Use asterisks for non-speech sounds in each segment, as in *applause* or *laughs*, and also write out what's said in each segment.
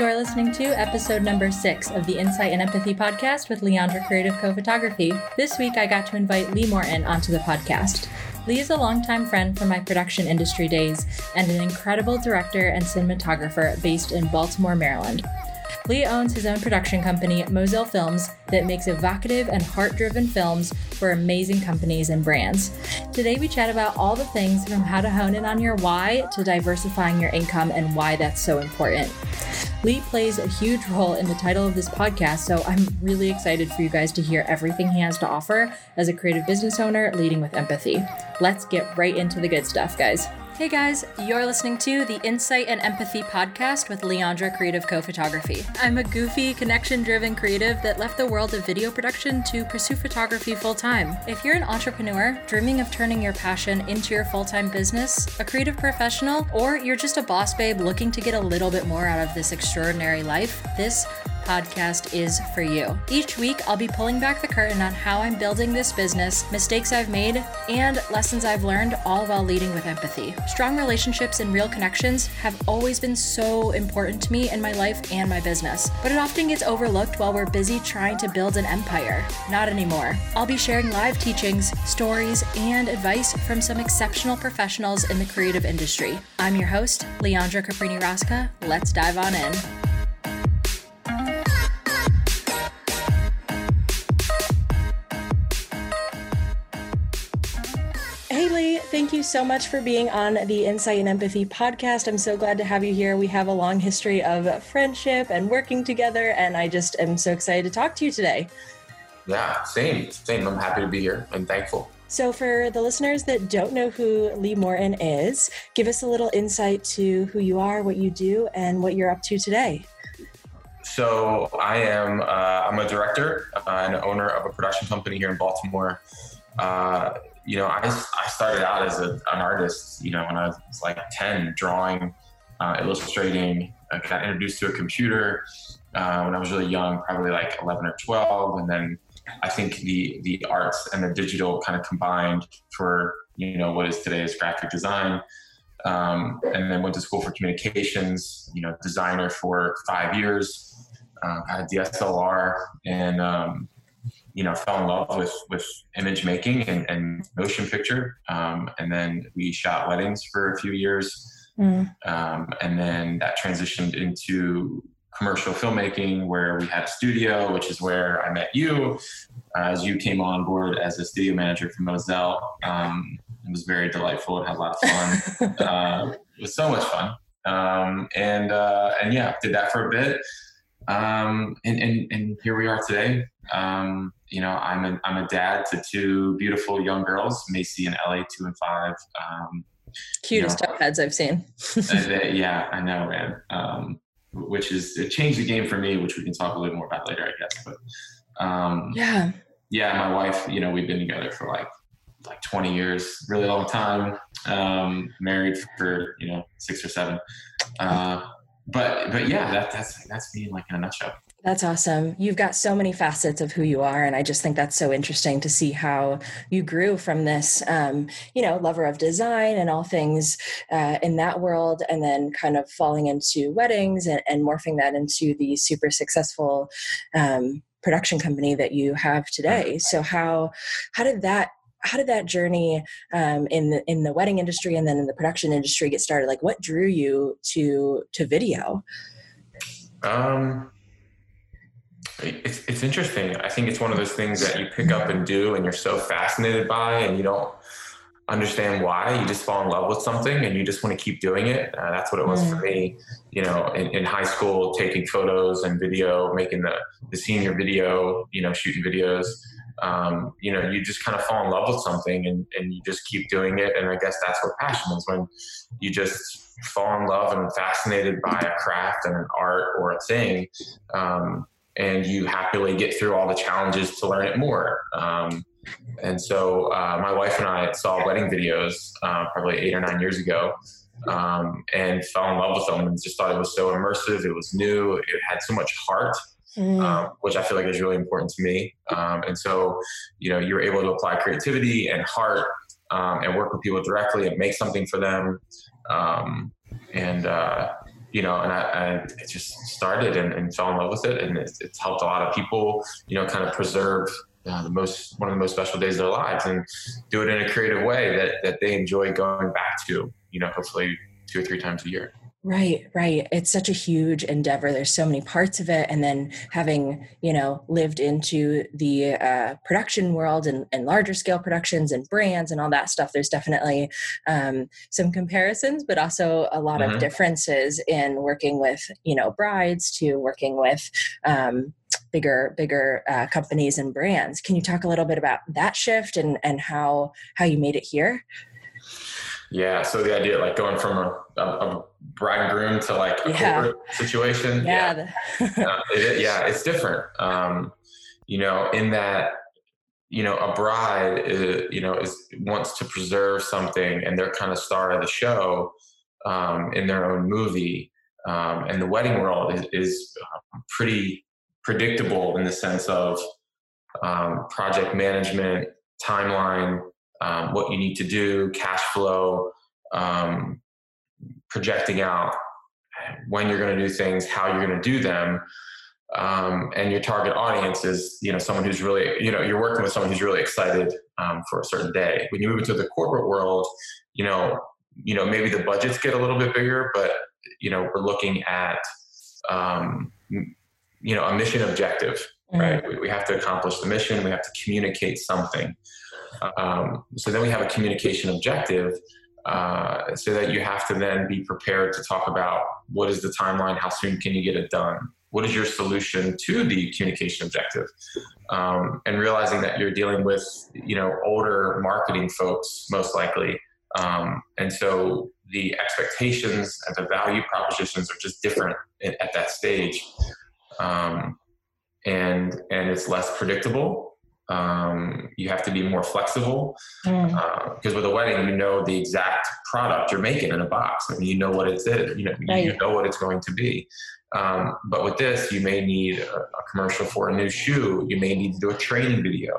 You're listening to episode number six of the Insight and Empathy podcast with Leandra Creative Co Photography. This week, I got to invite Lee Morton onto the podcast. Lee is a longtime friend from my production industry days and an incredible director and cinematographer based in Baltimore, Maryland. Lee owns his own production company, Moselle Films, that makes evocative and heart driven films for amazing companies and brands. Today, we chat about all the things from how to hone in on your why to diversifying your income and why that's so important. Lee plays a huge role in the title of this podcast, so I'm really excited for you guys to hear everything he has to offer as a creative business owner leading with empathy. Let's get right into the good stuff, guys. Hey guys, you're listening to the Insight and Empathy podcast with Leandra Creative Co Photography. I'm a goofy, connection driven creative that left the world of video production to pursue photography full time. If you're an entrepreneur dreaming of turning your passion into your full time business, a creative professional, or you're just a boss babe looking to get a little bit more out of this extraordinary life, this podcast is for you. Each week, I'll be pulling back the curtain on how I'm building this business, mistakes I've made, and lessons I've learned, all while leading with empathy. Strong relationships and real connections have always been so important to me in my life and my business, but it often gets overlooked while we're busy trying to build an empire. Not anymore. I'll be sharing live teachings, stories, and advice from some exceptional professionals in the creative industry. I'm your host, Leandra Caprini Rosca. Let's dive on in. Thank you so much for being on the Insight and Empathy podcast. I'm so glad to have you here. We have a long history of friendship and working together, and I just am so excited to talk to you today. Yeah, same, same. I'm happy to be here and thankful. So, for the listeners that don't know who Lee Morton is, give us a little insight to who you are, what you do, and what you're up to today. So, I am uh, I'm a director uh, and owner of a production company here in Baltimore. Uh, you know, I, I started out as a, an artist, you know, when I was like 10, drawing, uh, illustrating. I got introduced to a computer uh, when I was really young, probably like 11 or 12. And then I think the, the arts and the digital kind of combined for, you know, what is today is graphic design. Um, and then went to school for communications, you know, designer for five years, uh, got a DSLR and, um, you know, fell in love with with image making and, and motion picture. Um, and then we shot weddings for a few years. Mm. Um, and then that transitioned into commercial filmmaking where we had a studio, which is where I met you uh, as you came on board as a studio manager for Moselle. Um, it was very delightful. It had a lot of fun. *laughs* uh, it was so much fun. Um, and, uh, and yeah, did that for a bit. Um, and, and, and here we are today. Um, you know, I'm a, I'm a dad to two beautiful young girls, Macy and Ellie, two and five. Um, Cutest you know, heads I've seen. *laughs* they, yeah, I know, man. Um, which is it changed the game for me, which we can talk a little more about later, I guess. But um, yeah, yeah, my wife, you know, we've been together for like like 20 years, really long time. Um, married for you know six or seven. Uh, but but yeah, that, that's that's me like in a nutshell. That's awesome. You've got so many facets of who you are. And I just think that's so interesting to see how you grew from this, um, you know, lover of design and all things uh, in that world, and then kind of falling into weddings and, and morphing that into the super successful um, production company that you have today. So how how did that how did that journey um, in the in the wedding industry and then in the production industry get started? Like, what drew you to to video? Um, it's it's interesting. I think it's one of those things that you pick up and do, and you're so fascinated by, and you don't understand why. You just fall in love with something, and you just want to keep doing it. Uh, that's what it was mm. for me. You know, in, in, high school, taking photos and video, making the the senior video, you know, shooting videos. Um, you know, you just kind of fall in love with something, and and you just keep doing it. And I guess that's what passion is when you just fall in love and fascinated by a craft and an art or a thing. Um, and you happily get through all the challenges to learn it more. Um, and so uh, my wife and I saw wedding videos uh, probably eight or nine years ago um, and fell in love with them and just thought it was so immersive. It was new. It had so much heart. Mm. Um, which I feel like is really important to me. Um, and so, you know, you're able to apply creativity and heart um, and work with people directly and make something for them. Um, and uh, you know, and I, I just started and, and, fell in love with it, and it's, it's, helped a lot of people, you know, kind of preserve uh, the most one of the most special days of their lives, and do it in a creative way that that they enjoy going back to, you know, hopefully two or three times a year. Right, right. It's such a huge endeavor. There's so many parts of it. And then having, you know, lived into the uh, production world and, and larger scale productions and brands and all that stuff, there's definitely um, some comparisons, but also a lot mm-hmm. of differences in working with, you know, brides to working with um, bigger bigger uh, companies and brands can you talk a little bit about that shift and and how how you made it here yeah. So the idea, like going from a, a, a bride and groom to like a yeah. situation. Yeah. Yeah. uh, it, yeah. It's different. Um, you know, in that, you know, a bride, is, you know, is wants to preserve something and they're kind of star of the show um, in their own movie. Um, and the wedding world is, is pretty predictable in the sense of um, project management, timeline, um, what you need to do, cash flow, um, projecting out when you're going to do things, how you're going to do them. Um, and your target audience is, you know, someone who's really, you know, you're working with someone who's really excited um, for a certain day. When you move into the corporate world, you know, you know, maybe the budgets get a little bit bigger, but you know, we're looking at, um, you know, a mission objective, mm-hmm. right? We, we have to accomplish the mission. We have to communicate something. Um, so then we have a communication objective uh, so that you have to then be prepared to talk about what is the timeline, how soon can you get it done, what is your solution to the communication objective, um, and realizing that you're dealing with you know older marketing folks most likely, um, and so the expectations and the value propositions are just different at, that stage, um, and and it's less predictable um, you have to be more flexible because mm. uh, with a wedding, you know the exact product you're making in a box. I mean, you know what it's in, you know, right. you know what it's going to be. Um, but with this, you may need a, a, commercial for a new shoe. You may need to do a training video.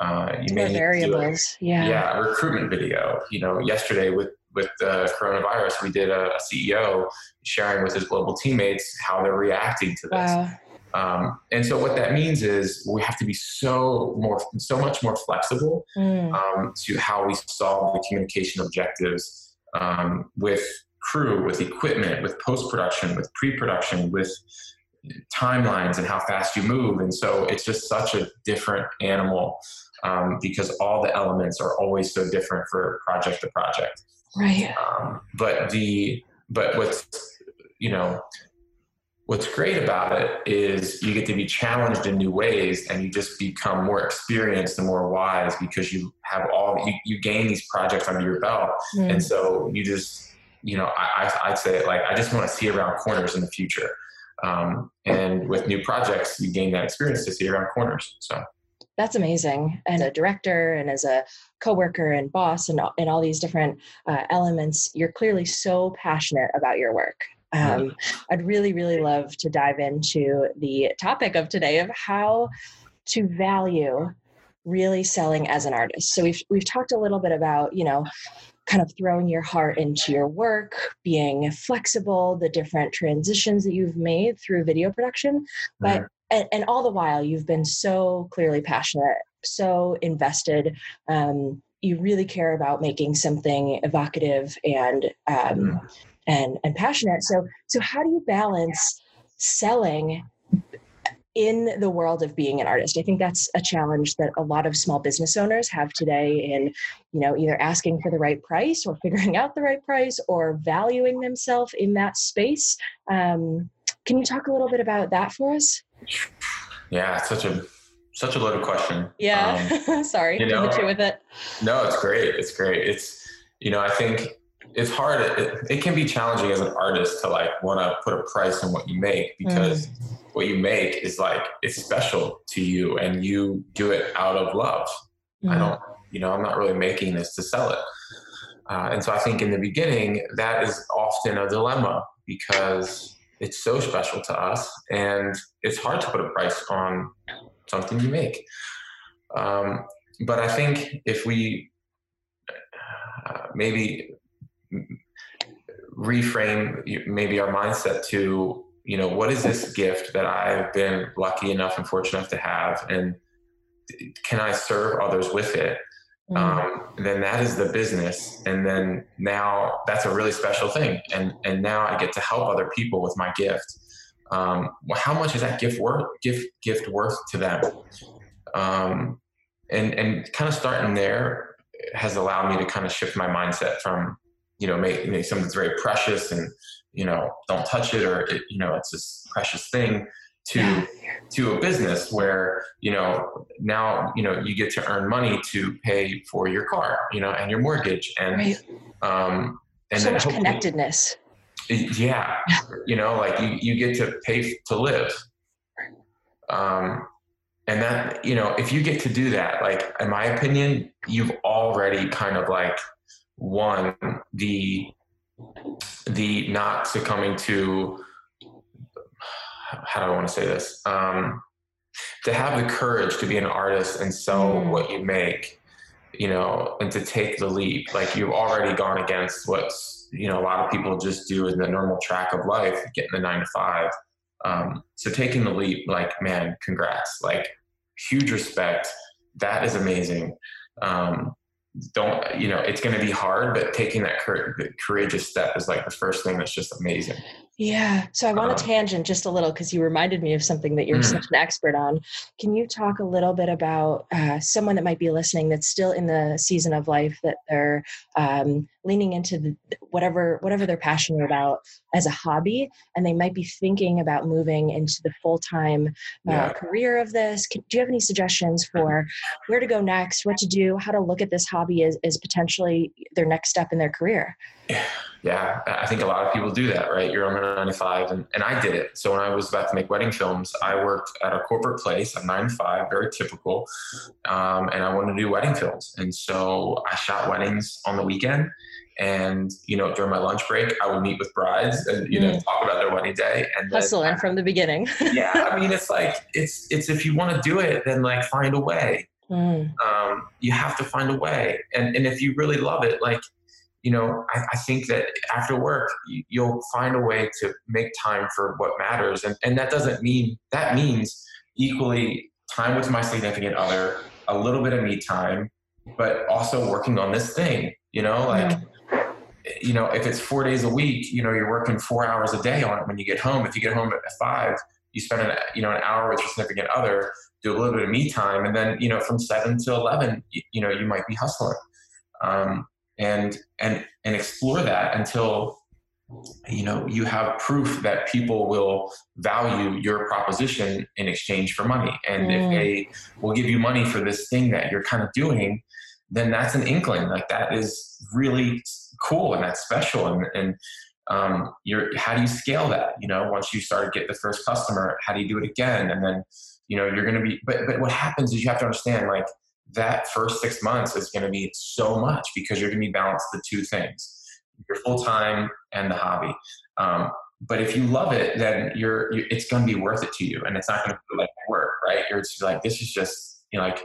Uh, you may variables, a, yeah, yeah, a recruitment video. You know, yesterday with with the coronavirus, we did a, a CEO sharing with his global teammates how they're reacting to this. Wow. Um, and so what that means is we have to be so more, so much more flexible mm. um, to how we solve the communication objectives um, with crew, with equipment, with post production, with pre production, with timelines and how fast you move. And so it's just such a different animal um, because all the elements are always so different for project to project. Right. Um, but the but what's you know what's great about it is you get to be challenged in new ways and you just become more experienced and more wise because you have all you, you gain these projects under your belt. Mm. and so you just you know I, i'd say like i just want to see around corners in the future. Um, and with new projects you gain that experience to see around corners so. That's amazing. And a director and as a coworker and boss and, and all these different uh, elements you're clearly so passionate about your work um, I'd really, really love to dive into the topic of today of how to value really selling as an artist. So we've we've talked a little bit about you know kind of throwing your heart into your work, being flexible, the different transitions that you've made through video production, but and, and all the while you've been so clearly passionate, so invested. Um, you really care about making something evocative and um, and and passionate. So so how do you balance selling in the world of being an artist? I think that's a challenge that a lot of small business owners have today in you know either asking for the right price or figuring *laughs* out the right price or valuing themselves in that space. Um, can you talk a little bit about that for us? Yeah such a such a loaded question. Yeah um, *laughs* sorry you know, with it. no it's great it's great. It's you know i think it's hard. It, it, can be challenging as an artist to like want to put a price on what you make because mm. what you make is like it's special to you and you do it out of love. Mm. I don't, you know, I'm not really making this to sell it. Uh, and so I think in the beginning that is often a dilemma because it's so special to us and it's hard to put a price on something you make. Um, but I think if we uh, maybe reframe maybe our mindset to you know what is this gift that i've been lucky enough and fortunate enough to have and can i serve others with it? Mm. um, then that is the business and then now that's a really special thing and and now i get to help other people with my gift. Um, well, how much is that gift worth gift gift worth to them? Um, and and kind of starting there has allowed me to kind of shift my mindset from you know make, make something that's very precious and you know don't touch it or it, you know it's this precious thing to to a business where you know now you know you get to earn money to pay for your car you know and your mortgage and right. um and so much connectedness. Yeah. *laughs* You know like you, you get to pay to live. Um and that you know if you get to do that like in my opinion you've already kind of like won the the not succumbing to how do I want to say this? Um, to have the courage to be an artist and sell mm. what you make, you know, and to take the leap. Like you've already gone against what's, you know, a lot of people just do in the normal track of life, getting the nine to five. Um, so taking the leap, like, man, congrats. Like, huge respect. That is amazing. Um, don't you know it's going to be hard but taking that courageous step is like the first thing that's just amazing yeah so i want to tangent just a little because you reminded me of something that you're mm. such an expert on. Can you talk a little bit about uh, someone that might be listening that's still in the season of life that they're um, leaning into the, whatever whatever they're passionate about as a hobby and they might be thinking about moving into the full-time uh, yeah. career of this? Can, do you have any suggestions for where to go next what to do how to look at this hobby as, as potentially their next step in their career? Yeah i think a lot of people do that right? You're on a 95 and, and i did it. So when i was about to make wedding films i worked at a corporate place at 9 to 5 very typical um, and i wanted to do wedding films. And so i shot weddings on the weekend and you know during my lunch break i would meet with brides and you know mm. talk about their wedding day and hustling from the beginning. *laughs* Yeah i mean it's like it's it's if you want to do it then like find a way. Mm. um, you have to find a way. And and if you really love it like you know i, I think that after work you, you'll find a way to make time for what matters and and that doesn't mean that means equally time with my significant other a little bit of me time but also working on this thing you know like yeah you know, if it's four days a week, you know, you're working four hours a day on it when you get home. If you get home at five, you spend an, you know, an hour with your significant other, do a little bit of me time. And then, you know, from seven to 11, you, you know, you might be hustling. Um, and, and, and explore that until, you know, you have proof that people will value your proposition in exchange for money. And mm. if they will give you money for this thing that you're kind of doing, then that's an inkling. Like that is really cool and that's special and, and um, you're how do you scale that you know once you start to get the first customer how do you do it again and then you know you're going to be but but what happens is you have to understand like that first six months is going to be so much because you're going to be balanced the two things your full-time and the hobby um, but if you love it then you're, you're it's going to be worth it to you and it's not going to feel like work right you're just like this is just you know like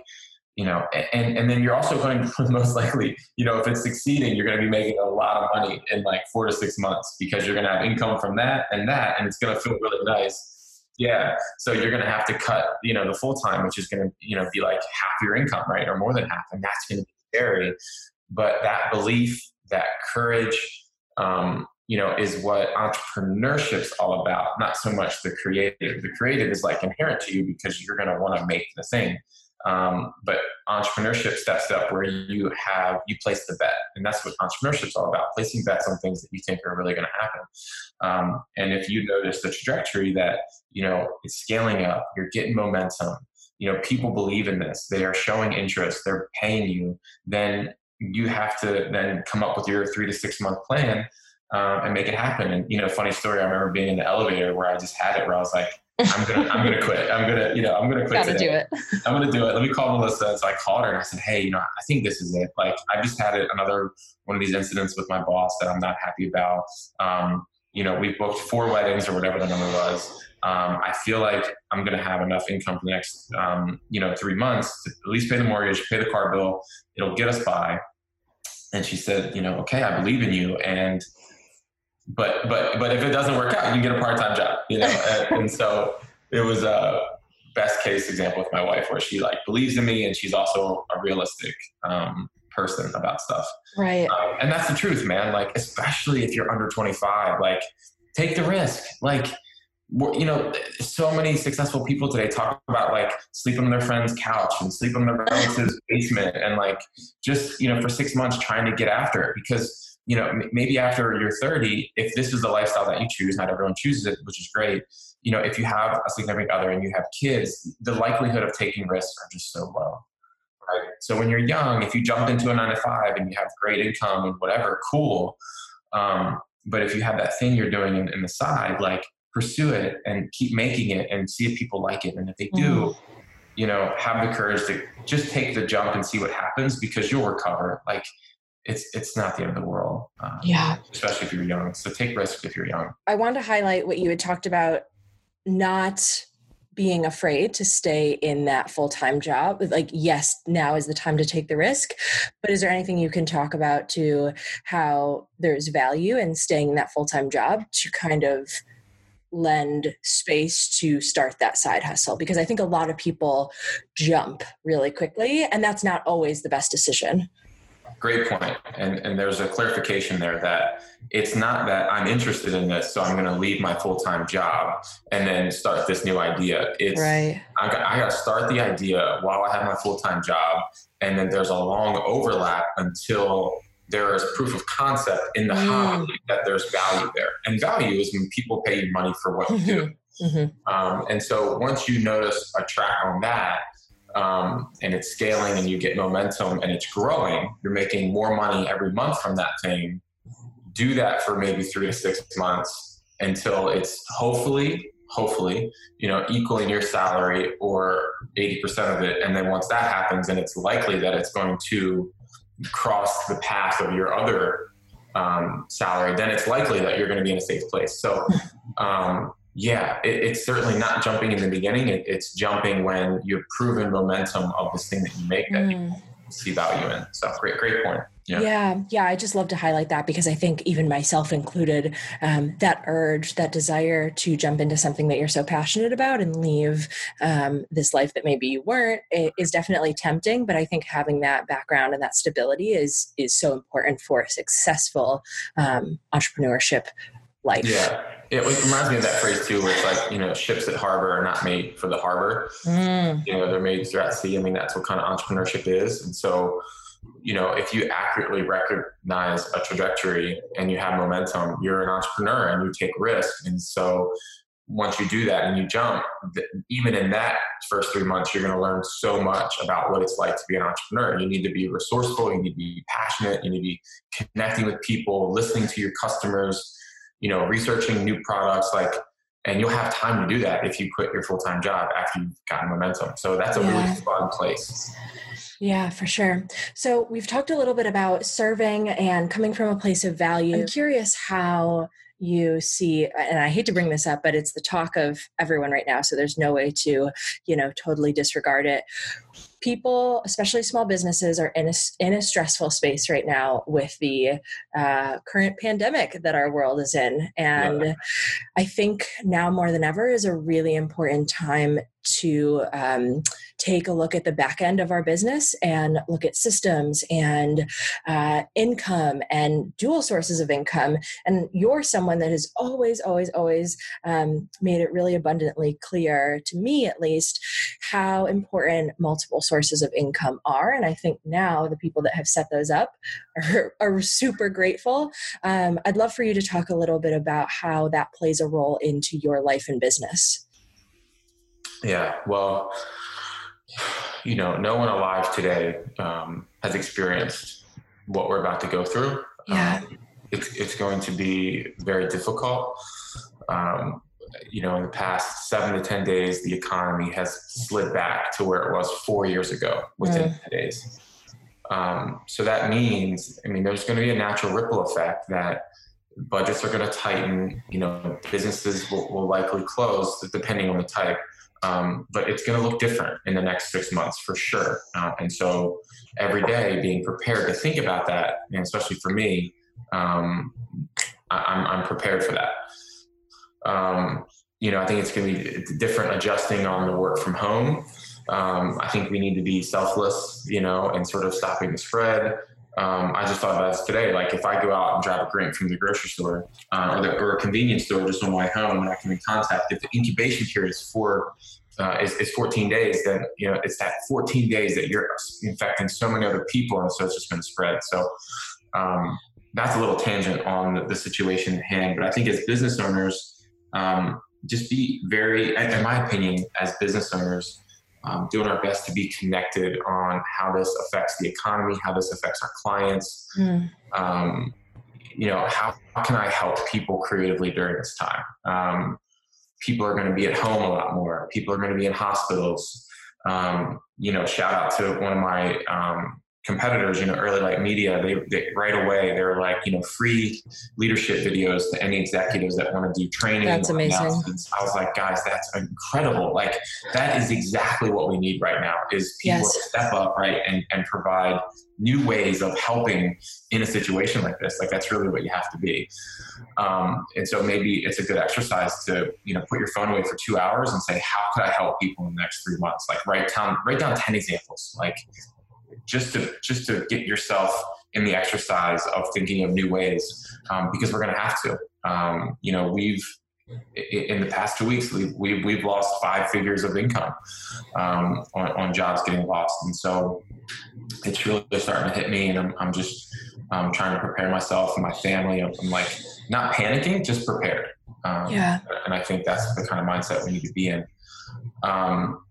you know, and, and then you're also going to *laughs* most likely, you know, if it's succeeding, you're going to be making a lot of money in like four to six months because you're going to have income from that and that, and it's going to feel really nice. Yeah. So you're going to have to cut, you know, the full time, which is going to, you know, be like half your income, right? Or more than half. And that's going to be scary. But that belief, that courage, um, you know, is what entrepreneurship's all about. Not so much the creative. The creative is like inherent to you because you're going to want to make the thing. Um, but entrepreneurship steps up where you have you place the bet, and that's what entrepreneurship's all about: placing bets on things that you think are really going to happen. Um, and if you notice the trajectory that you know it's scaling up, you're getting momentum. You know, people believe in this; they are showing interest, they're paying you. Then you have to then come up with your three to six month plan um, and make it happen. And you know, funny story: I remember being in the elevator where I just had it, where I was like I'm gonna I'm gonna quit. I'm gonna you know I'm gonna quit. Gotta today. do it. I'm gonna do it. Let me call Melissa. So I called her and I said, hey, you know, I think this is it. Like I just had another one of these incidents with my boss that I'm not happy about. Um, you know, we booked four weddings or whatever the number was. Um, I feel like I'm to have enough income for the next, um, you know, three months to at least pay the mortgage, pay the car bill. It'll get us by. And she said, you know, okay, I believe in you. And but but but if it doesn't work out, you can get a part time job, you know. *laughs* and, and, so it was a best case example with my wife where she like believes in me and she's also a realistic um, person about stuff. Right. Um, and that's the truth, man. Like especially if you're under 25, like take the risk. Like you know, so many successful people today talk about like sleeping on their friend's couch and sleep in their *laughs* relative's basement and like just, you know, for six months trying to get after it because, you know, maybe after you're 30, if this is the lifestyle that you choose, not everyone chooses it, which is great. You know, if you have a significant other and you have kids, the likelihood of taking risks are just so low. Right. So when you're young, if you jump into a nine to five and you have great income and whatever, cool. Um, but if you have that thing you're doing in, in the side, like pursue it and keep making it and see if people like it. And if they do, mm. you know, have the courage to just take the jump and see what happens because you'll recover. Like it's it's not the end of the world. Um, yeah. Especially if you're young. So take risks if you're young. I want to highlight what you had talked about, not being afraid to stay in that full-time job like yes now is the time to take the risk but is there anything you can talk about to how there's value in staying in that full-time job to kind of lend space to start that side hustle because I think a lot of people jump really quickly and that's not always the best decision. Great point. And and there's a clarification there that it's not that I'm interested in this, so I'm going to leave my full time job and then start this new idea. It's right. I got, I got to start the idea while I have my full time job, and then there's a long overlap until there is proof of concept in the mm. hobby that there's value there. And value is when people pay you money for what you do. Mm-hmm. mm-hmm. Um, and so once you notice a track on that, um, and it's scaling and you get momentum and it's growing, you're making more money every month from that thing. Do that for maybe three to six months until it's hopefully, hopefully, you know, equaling your salary or 80% of it. And then once that happens, and it's likely that it's going to cross the path of your other um, salary, then it's likely that you're going to be in a safe place. So, um, yeah, it, it's certainly not jumping in the beginning. It, it's jumping when you've proven momentum of this thing that you make that mm. you see value in. So, great, great point. Yeah. yeah. yeah, I just love to highlight that because I think even myself included, um, that urge, that desire to jump into something that you're so passionate about and leave um, this life that maybe you weren't is definitely tempting. But I think having that background and that stability is is so important for a successful um, entrepreneurship life. Yeah. It reminds me of that phrase too, where it's like, you know, ships at harbor are not made for the harbor. Mm. You know, they're made throughout sea. I mean, that's what kind of entrepreneurship is. And so, you know, if you accurately recognize a trajectory and you have momentum, you're an entrepreneur and you take risk. And so once you do that and you jump, even in that first three months, you're going to learn so much about what it's like to be an entrepreneur. You need to be resourceful, you need to be passionate, you need to be connecting with people, listening to your customers, you know, researching new products, like, and you'll have time to do that if you quit your full time job after you've gotten momentum. So that's a yeah. really fun place. Yeah, for sure. So we've talked a little bit about serving and coming from a place of value. I'm curious how you see and i hate to bring this up but it's the talk of everyone right now so there's no way to you know totally disregard it people especially small businesses are in a, in a stressful space right now with the uh, current pandemic that our world is in and yeah. i think now more than ever is a really important time to um, take a look at the back end of our business and look at systems and uh, income and dual sources of income. And you're someone that has always, always, always um, made it really abundantly clear, to me at least, how important multiple sources of income are. And I think now the people that have set those up are, are super grateful. Um, I'd love for you to talk a little bit about how that plays a role into your life and business. Yeah, well, you know, no one alive today um, has experienced what we're about to go through. Yeah. Um, it's, it's going to be very difficult. Um, you know, in the past seven to 10 days, the economy has slid back to where it was four years ago within mm. days. Um, so that means, I mean, there's going to be a natural ripple effect that budgets are going to tighten, you know, businesses will, will likely close depending on the type. Um, but it's going to look different in the next six months for sure. Uh, and so every day being prepared to think about that, and especially for me, um, I, am I'm prepared for that. Um, you know, I think it's going to be different adjusting on the work from home. Um, I think we need to be selfless, you know, and sort of stopping the spread. Um, I just thought about today. Like if I go out and grab a drink from the grocery store uh, or, the, or a convenience store just on my way home and I come in contact, if the incubation period is four uh, is, is 14 days, then you know it's that 14 days that you're infecting so many other people, and so it's just been spread. So um, that's a little tangent on the, the, situation at hand. But I think as business owners, um, just be very, in my opinion, as business owners, um, doing our best to be connected on how this affects the economy, how this affects our clients. Mm. Um, you know, how, how, can I help people creatively during this time? Um, people are going to be at home a lot more. People are going to be in hospitals. Um, you know, shout out to one of my um, competitors, you know, early light media, they, they, right away they're like, you know, free leadership videos to any executives that want to do training. That's amazing. I was like, guys, that's incredible. Like that is exactly what we need right now is people yes. step up, right, and and provide new ways of helping in a situation like this. Like that's really what you have to be. Um, and so maybe it's a good exercise to you know put your phone away for two hours and say, how could I help people in the next three months? Like write down write down ten examples. Like just to just to get yourself in the exercise of thinking of new ways um, because we're going to have to. Um, you know, we've in the past two weeks we've we've, we've lost five figures of income um, on, on, jobs getting lost, and so it's really starting to hit me, and I'm, I'm just um, trying to prepare myself and my family. I'm, I'm like not panicking, just prepared. Um, yeah, and I think that's the kind of mindset we need to be in. Um,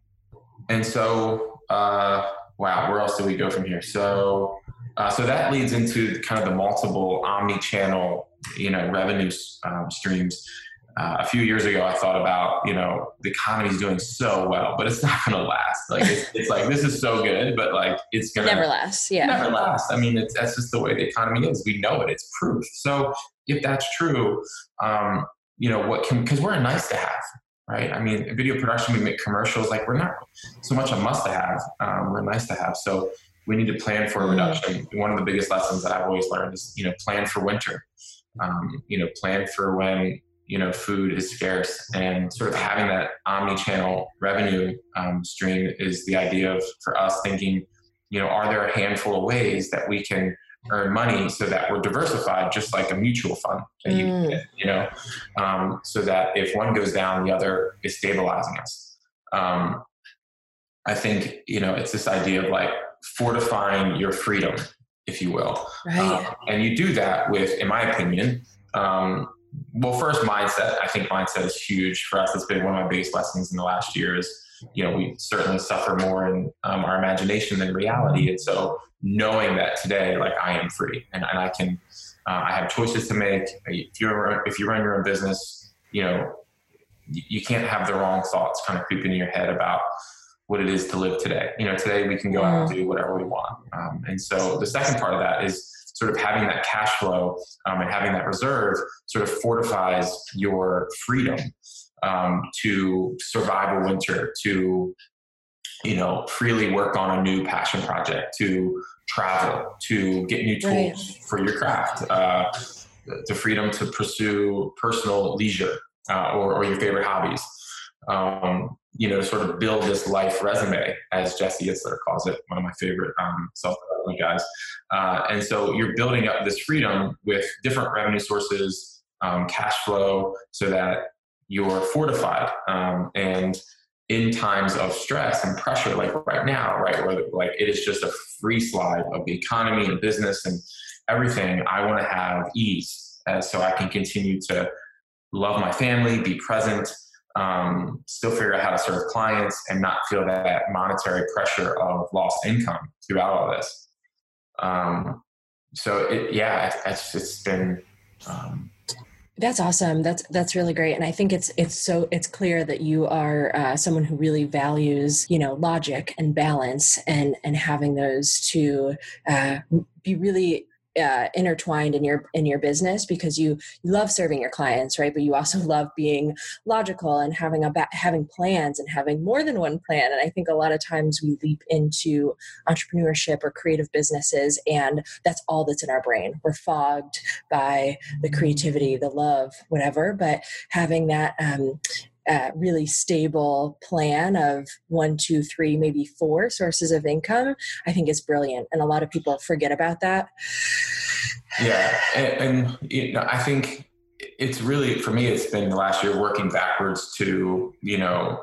and so. Uh, wow, where else do we go from here? So, uh, so that leads into kind of the multiple omni-channel, you know, revenue um, streams. Uh, a few years ago, I thought about, you know, the economy is doing so well, but it's *laughs* not going to last. Like, it's, it's, like this is so good, but like it's going to never last. Yeah, never last. I mean, it's, that's just the way the economy is. We know it. It's proof. So, if that's true, um, you know, what can because we're a nice to have right? I mean, video production, we make commercials, like we're not so much a must to have, um, we're nice to have. So we need to plan for a mm-hmm. reduction. One of the biggest lessons that I've always learned is, you know, plan for winter. Um, you know, plan for when, you know, food is scarce and sort of having that omni-channel revenue um, stream is the idea of, for us thinking, you know, are there a handful of ways that we can earn money so that we're diversified, just like a mutual fund that you mm. get, you know, um, so that if one goes down, the other is stabilizing us. Um, I think, you know, it's this idea of like fortifying your freedom, if you will. Right. Um, and you do that with, in my opinion, um, well, first mindset. I think mindset is huge for us. It's been one of my biggest lessons in the last year is you know, we certainly suffer more in um, our imagination than reality. And so knowing that today, like I am free and, and I can, uh, I have choices to make. If you're, if you run your own business, you know, you, you can't have the wrong thoughts kind of creeping in your head about what it is to live today. You know, today we can go out and do whatever we want. Um, and so the second part of that is sort of having that cash flow um, and having that reserve sort of fortifies your freedom um, to survive a winter, to you know freely work on a new passion project, to travel, to get new tools right. for your craft, uh, the freedom to pursue personal leisure uh, or, or, your favorite hobbies. Um, you know, sort of build this life resume, as Jesse Itzler calls it, one of my favorite um, self development guys. Uh, and so you're building up this freedom with different revenue sources, um, cash flow, so that you're fortified. Um, and in times of stress and pressure, like right now, right, where like it is just a free slide of the economy and business and everything, I want to have ease uh, so I can continue to love my family, be present, um, still figure out how to serve clients, and not feel that monetary pressure of lost income throughout all this. Um, so it, yeah, it's, it's been um, that's awesome. That's that's really great, and I think it's it's so it's clear that you are uh, someone who really values you know logic and balance and and having those to uh, be really uh, intertwined in your in your business because you, love serving your clients right? But you also *laughs* love being logical and having a ba- having plans and having more than one plan. And i think a lot of times we leap into entrepreneurship or creative businesses and that's all that's in our brain. We're fogged by the creativity the love whatever but having that um, uh, really stable plan of one, two, three, maybe four sources of income, I think is brilliant. And a lot of people forget about that. Yeah. And, and you know, I think it's really, for me, it's been the last year working backwards to, you know,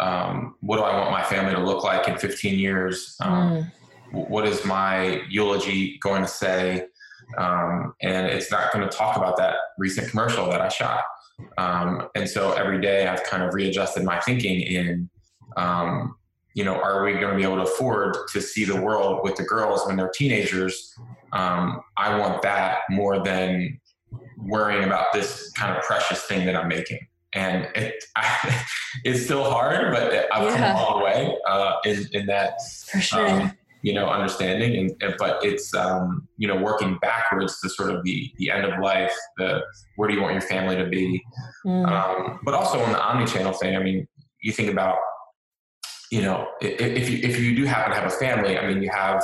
um, what do I want my family to look like in 15 years? Um, mm. What is my eulogy going to say? Um, and it's not going to talk about that recent commercial that I shot. Um, and so every day I've kind of readjusted my thinking in, um, you know, are we going to be able to afford to see the world with the girls when they're teenagers? Um, I want that more than worrying about this kind of precious thing that I'm making. And it, I, *laughs* it's still hard, but I've yeah. come a long way uh, in, in that. For sure um, you know understanding and but it's um, you know working backwards to sort of the the end of life the where do you want your family to be? Mm. um, but also on the omni-channel thing i mean you think about you know if you if you do happen to have a family i mean you have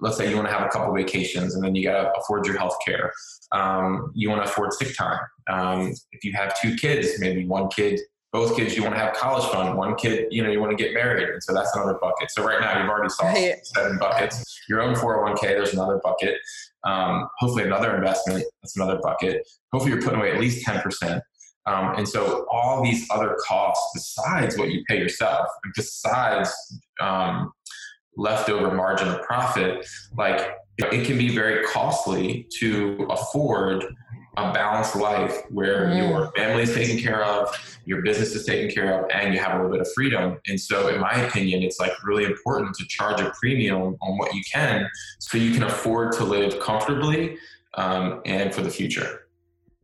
let's say you want to have a couple vacations and then you got to afford your health care um, you want to afford sick time. Um, if you have two kids maybe one kid both kids you want to have college fund one kid you know you want to get married and so that's another bucket. So right now you've already solved right. seven buckets. Your own 401k there's another bucket. Um, hopefully another investment that's another bucket. Hopefully you're putting away at least 10% um, and so all these other costs besides what you pay yourself and besides um, leftover margin of profit like it can be very costly to afford a balanced life where mm. your family is taken care of, your business is taken care of, and you have a little bit of freedom. And so, in my opinion, it's like really important to charge a premium on what you can so you can afford to live comfortably um, and for the future.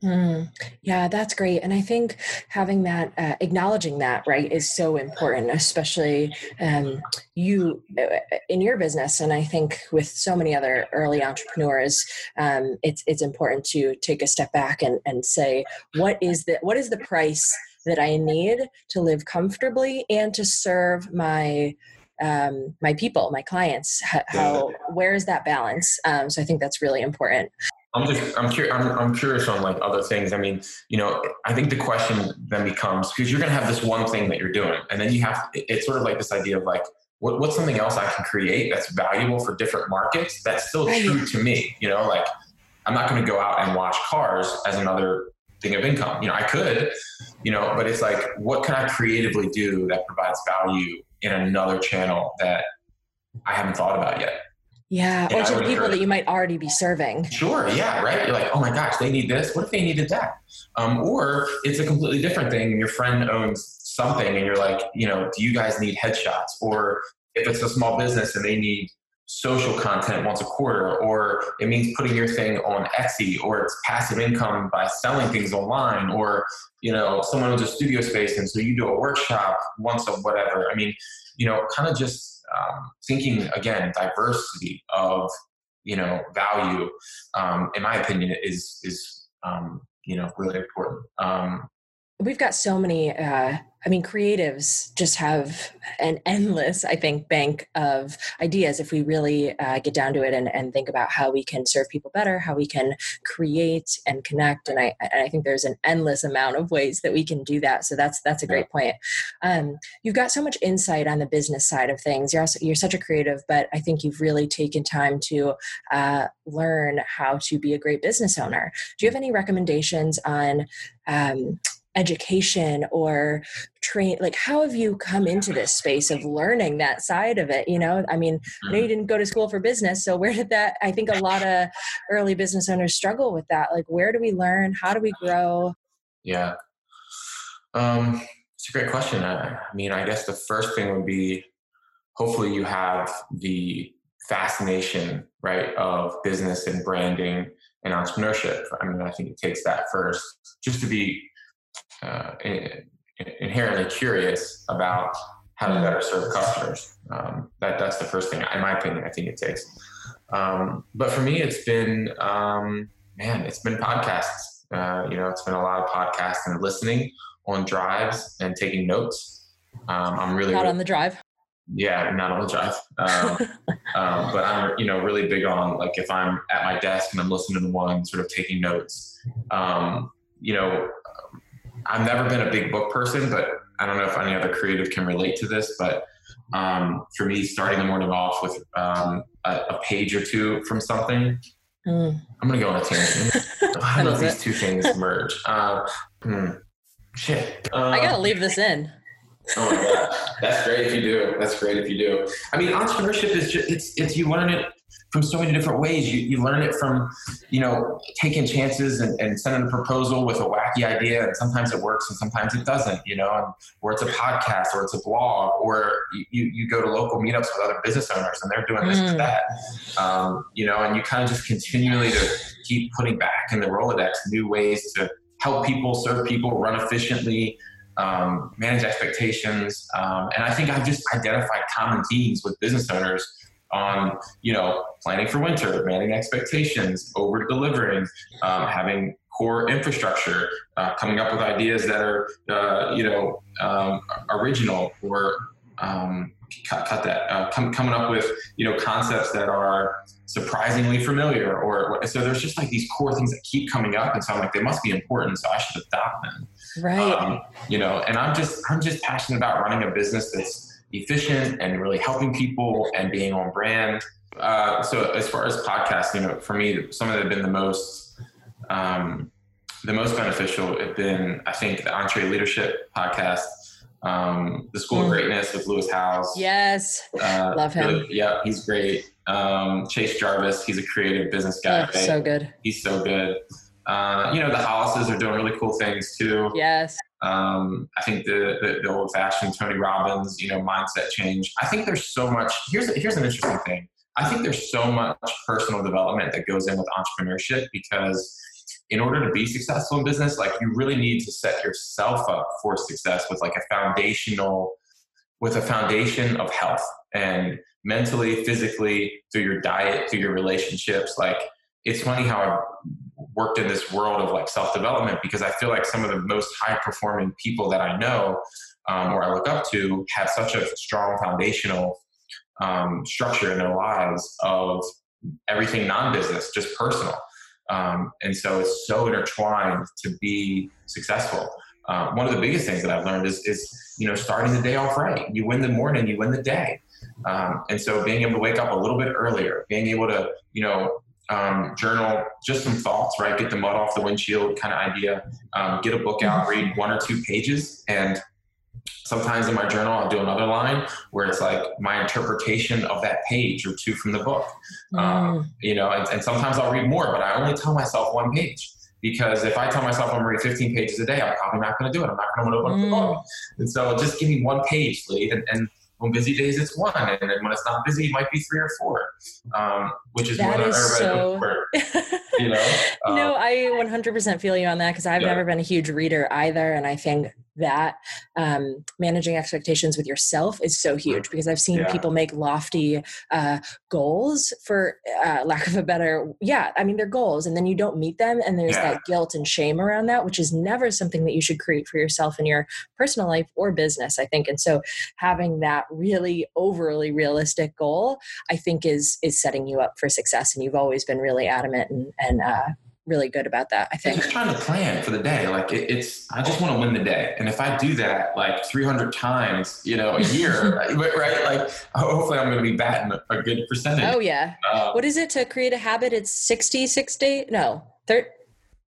Mm, yeah, that's great. And I think having that, uh, acknowledging that, right, is so important, especially um, you uh, in your business. And I think with so many other early entrepreneurs, um, it's, it's important to take a step back and, and say, what is the, what is the price that I need to live comfortably and to serve my, um, my people, my clients, how, how where is that balance? Um, so I think that's really important. I'm just I'm curious I'm, I'm curious on like other things. I mean, you know, I think the question then becomes because you're gonna have this one thing that you're doing, and then you have it's sort of like this idea of like what, what's something else I can create that's valuable for different markets that's still true to me. You know, like I'm not gonna go out and wash cars as another thing of income. You know, I could, you know, but it's like what can I creatively do that provides value in another channel that I haven't thought about yet. Yeah, or to the people that you might already be serving. Sure, yeah, right. You're like, oh my gosh, they need this. What if they needed that? Um, or it's a completely different thing. Your friend owns something, and you're like, you know, do you guys need headshots? Or if it's a small business and they need social content once a quarter, or it means putting your thing on Etsy, or it's passive income by selling things online, or you know, someone owns a studio space and so you do a workshop once a whatever. I mean, you know, kind of just um, thinking again diversity of you know value um, in my opinion is is um, you know really important. Um, we've got so many uh, I mean, creatives just have an endless, I think, bank of ideas if we really uh, get down to it and, and think about how we can serve people better, how we can create and connect. And I, and I think there's an endless amount of ways that we can do that. So that's that's a great point. Um, you've got so much insight on the business side of things. You're also, you're such a creative, but I think you've really taken time to uh, learn how to be a great business owner. Do you have any recommendations on? Um, education or train like how have you come into this space of learning that side of it you know? I mean i know you mm-hmm. didn't go to school for business so where did that i think a lot of early business owners struggle with that like where do we learn? How do we grow? Yeah. Um it's a great question i, I mean i guess the first thing would be hopefully you have the fascination right of business and branding and entrepreneurship. I mean i think it takes that first just to be uh, inherently curious about how to better serve customers. Um, that that's the first thing, in my opinion. I think it takes. Um, but for me, it's been, um, man, it's been podcasts. Uh, you know, it's been a lot of podcasts and listening on drives and taking notes. Um, I'm really not really, on the drive. Yeah, not on the drive. Um, *laughs* um, but I'm, you know, really big on like if I'm at my desk and I'm listening to one, sort of taking notes. Um, you know, I've never been a big book person, but I don't know if any other creative can relate to this. But um, for me, starting the morning off with um, a, a, page or two from something, mm. I'm going to go on a tangent. *laughs* I love these two things merge. Uh, hmm, shit. Uh, I got to leave this in. Oh my god, that's great if you do. That's great if you do. I mean, entrepreneurship is just it's it's you learn it from so many different ways. You you learn it from you know taking chances and, and sending a proposal with a wacky idea, and sometimes it works and sometimes it doesn't. You know, and, or it's a podcast or it's a blog, or you you go to local meetups with other business owners and they're doing this mm. or that. Um, you know, and you kind of just continually to keep putting back in the Rolodex new ways to help people, serve people, run efficiently um, manage expectations. Um, and I think I've just identified common themes with business owners on, you know, planning for winter, managing expectations, over delivering, um, having core infrastructure, uh, coming up with ideas that are, uh, you know, um, original or um, cut, cut that, uh, com- coming up with, you know, concepts that are surprisingly familiar or so there's just like these core things that keep coming up and so i'm like they must be important so i should adopt them. Right. Um, you know and i'm just i'm just passionate about running a business that's efficient and really helping people and being on brand uh, so as far as podcasting you know, for me some of them have been the most um, the most beneficial have been i think the EntreLeadership podcast um, the School mm. of Greatness with Lewis Howes. Yes, uh, love him. Really, yeah, he's great. Um, Chase Jarvis, he's a creative business guy. Oh, so good. He's so good. Uh, you know, the Hollises are doing really cool things too. Yes. Um, I think the, the, the old fashioned Tony Robbins, you know, mindset change. I think there's so much. Here's here's an interesting thing. I think there's so much personal development that goes in with entrepreneurship because in order to be successful in business, like you really need to set yourself up for success with like a foundational, with a foundation of health and mentally, physically, through your diet, through your relationships. Like it's funny how I've worked in this world of like self development because I feel like some of the most high performing people that I know um, or I look up to have such a strong foundational um, structure in their lives of everything non business, just personal. Um, and so it's so intertwined to be successful. Um, one of the biggest things that I've learned is, is, you know, starting the day off right. You win the morning, you win the day. Um, and so being able to wake up a little bit earlier, being able to, you know, um, journal just some thoughts, right? Get the mud off the windshield kind of idea. Um, get a book out, read one or two pages, and sometimes in my journal i'll do another line where it's like my interpretation of that page or two from the book mm. um, you know and, and, sometimes i'll read more but i only tell myself one page because if i tell myself i'm going to read 15 pages a day i'm probably not going to do it i'm not going to open up the book mm. and so just give me one page lead and, and on busy days it's one and then when it's not busy it might be three or four um, which is that what is so... *laughs* you know *laughs* no i 100% feel you on that because i've yeah. never been a huge reader either and i think that um, managing expectations with yourself is so huge because I've seen yeah. people make lofty uh, goals for uh, *laughs* lack of a better, yeah, I mean, they're goals and then you don't meet them and there's yeah. that guilt and shame around that, which is never something that you should create for yourself in your personal life or business, I think. And so having that really overly realistic goal, I think is, is setting you up for success. And you've always been really adamant and, and uh, really good about that. I think. I'm just trying to plan for the day. Like it, it's, I just want to win the day, and if I do that like 300 times, you know, a *laughs* year, right? Like hopefully, I'm going to be batting a, a good percentage. Oh yeah. Um, what is it to create a habit? It's 60, 60. No, third.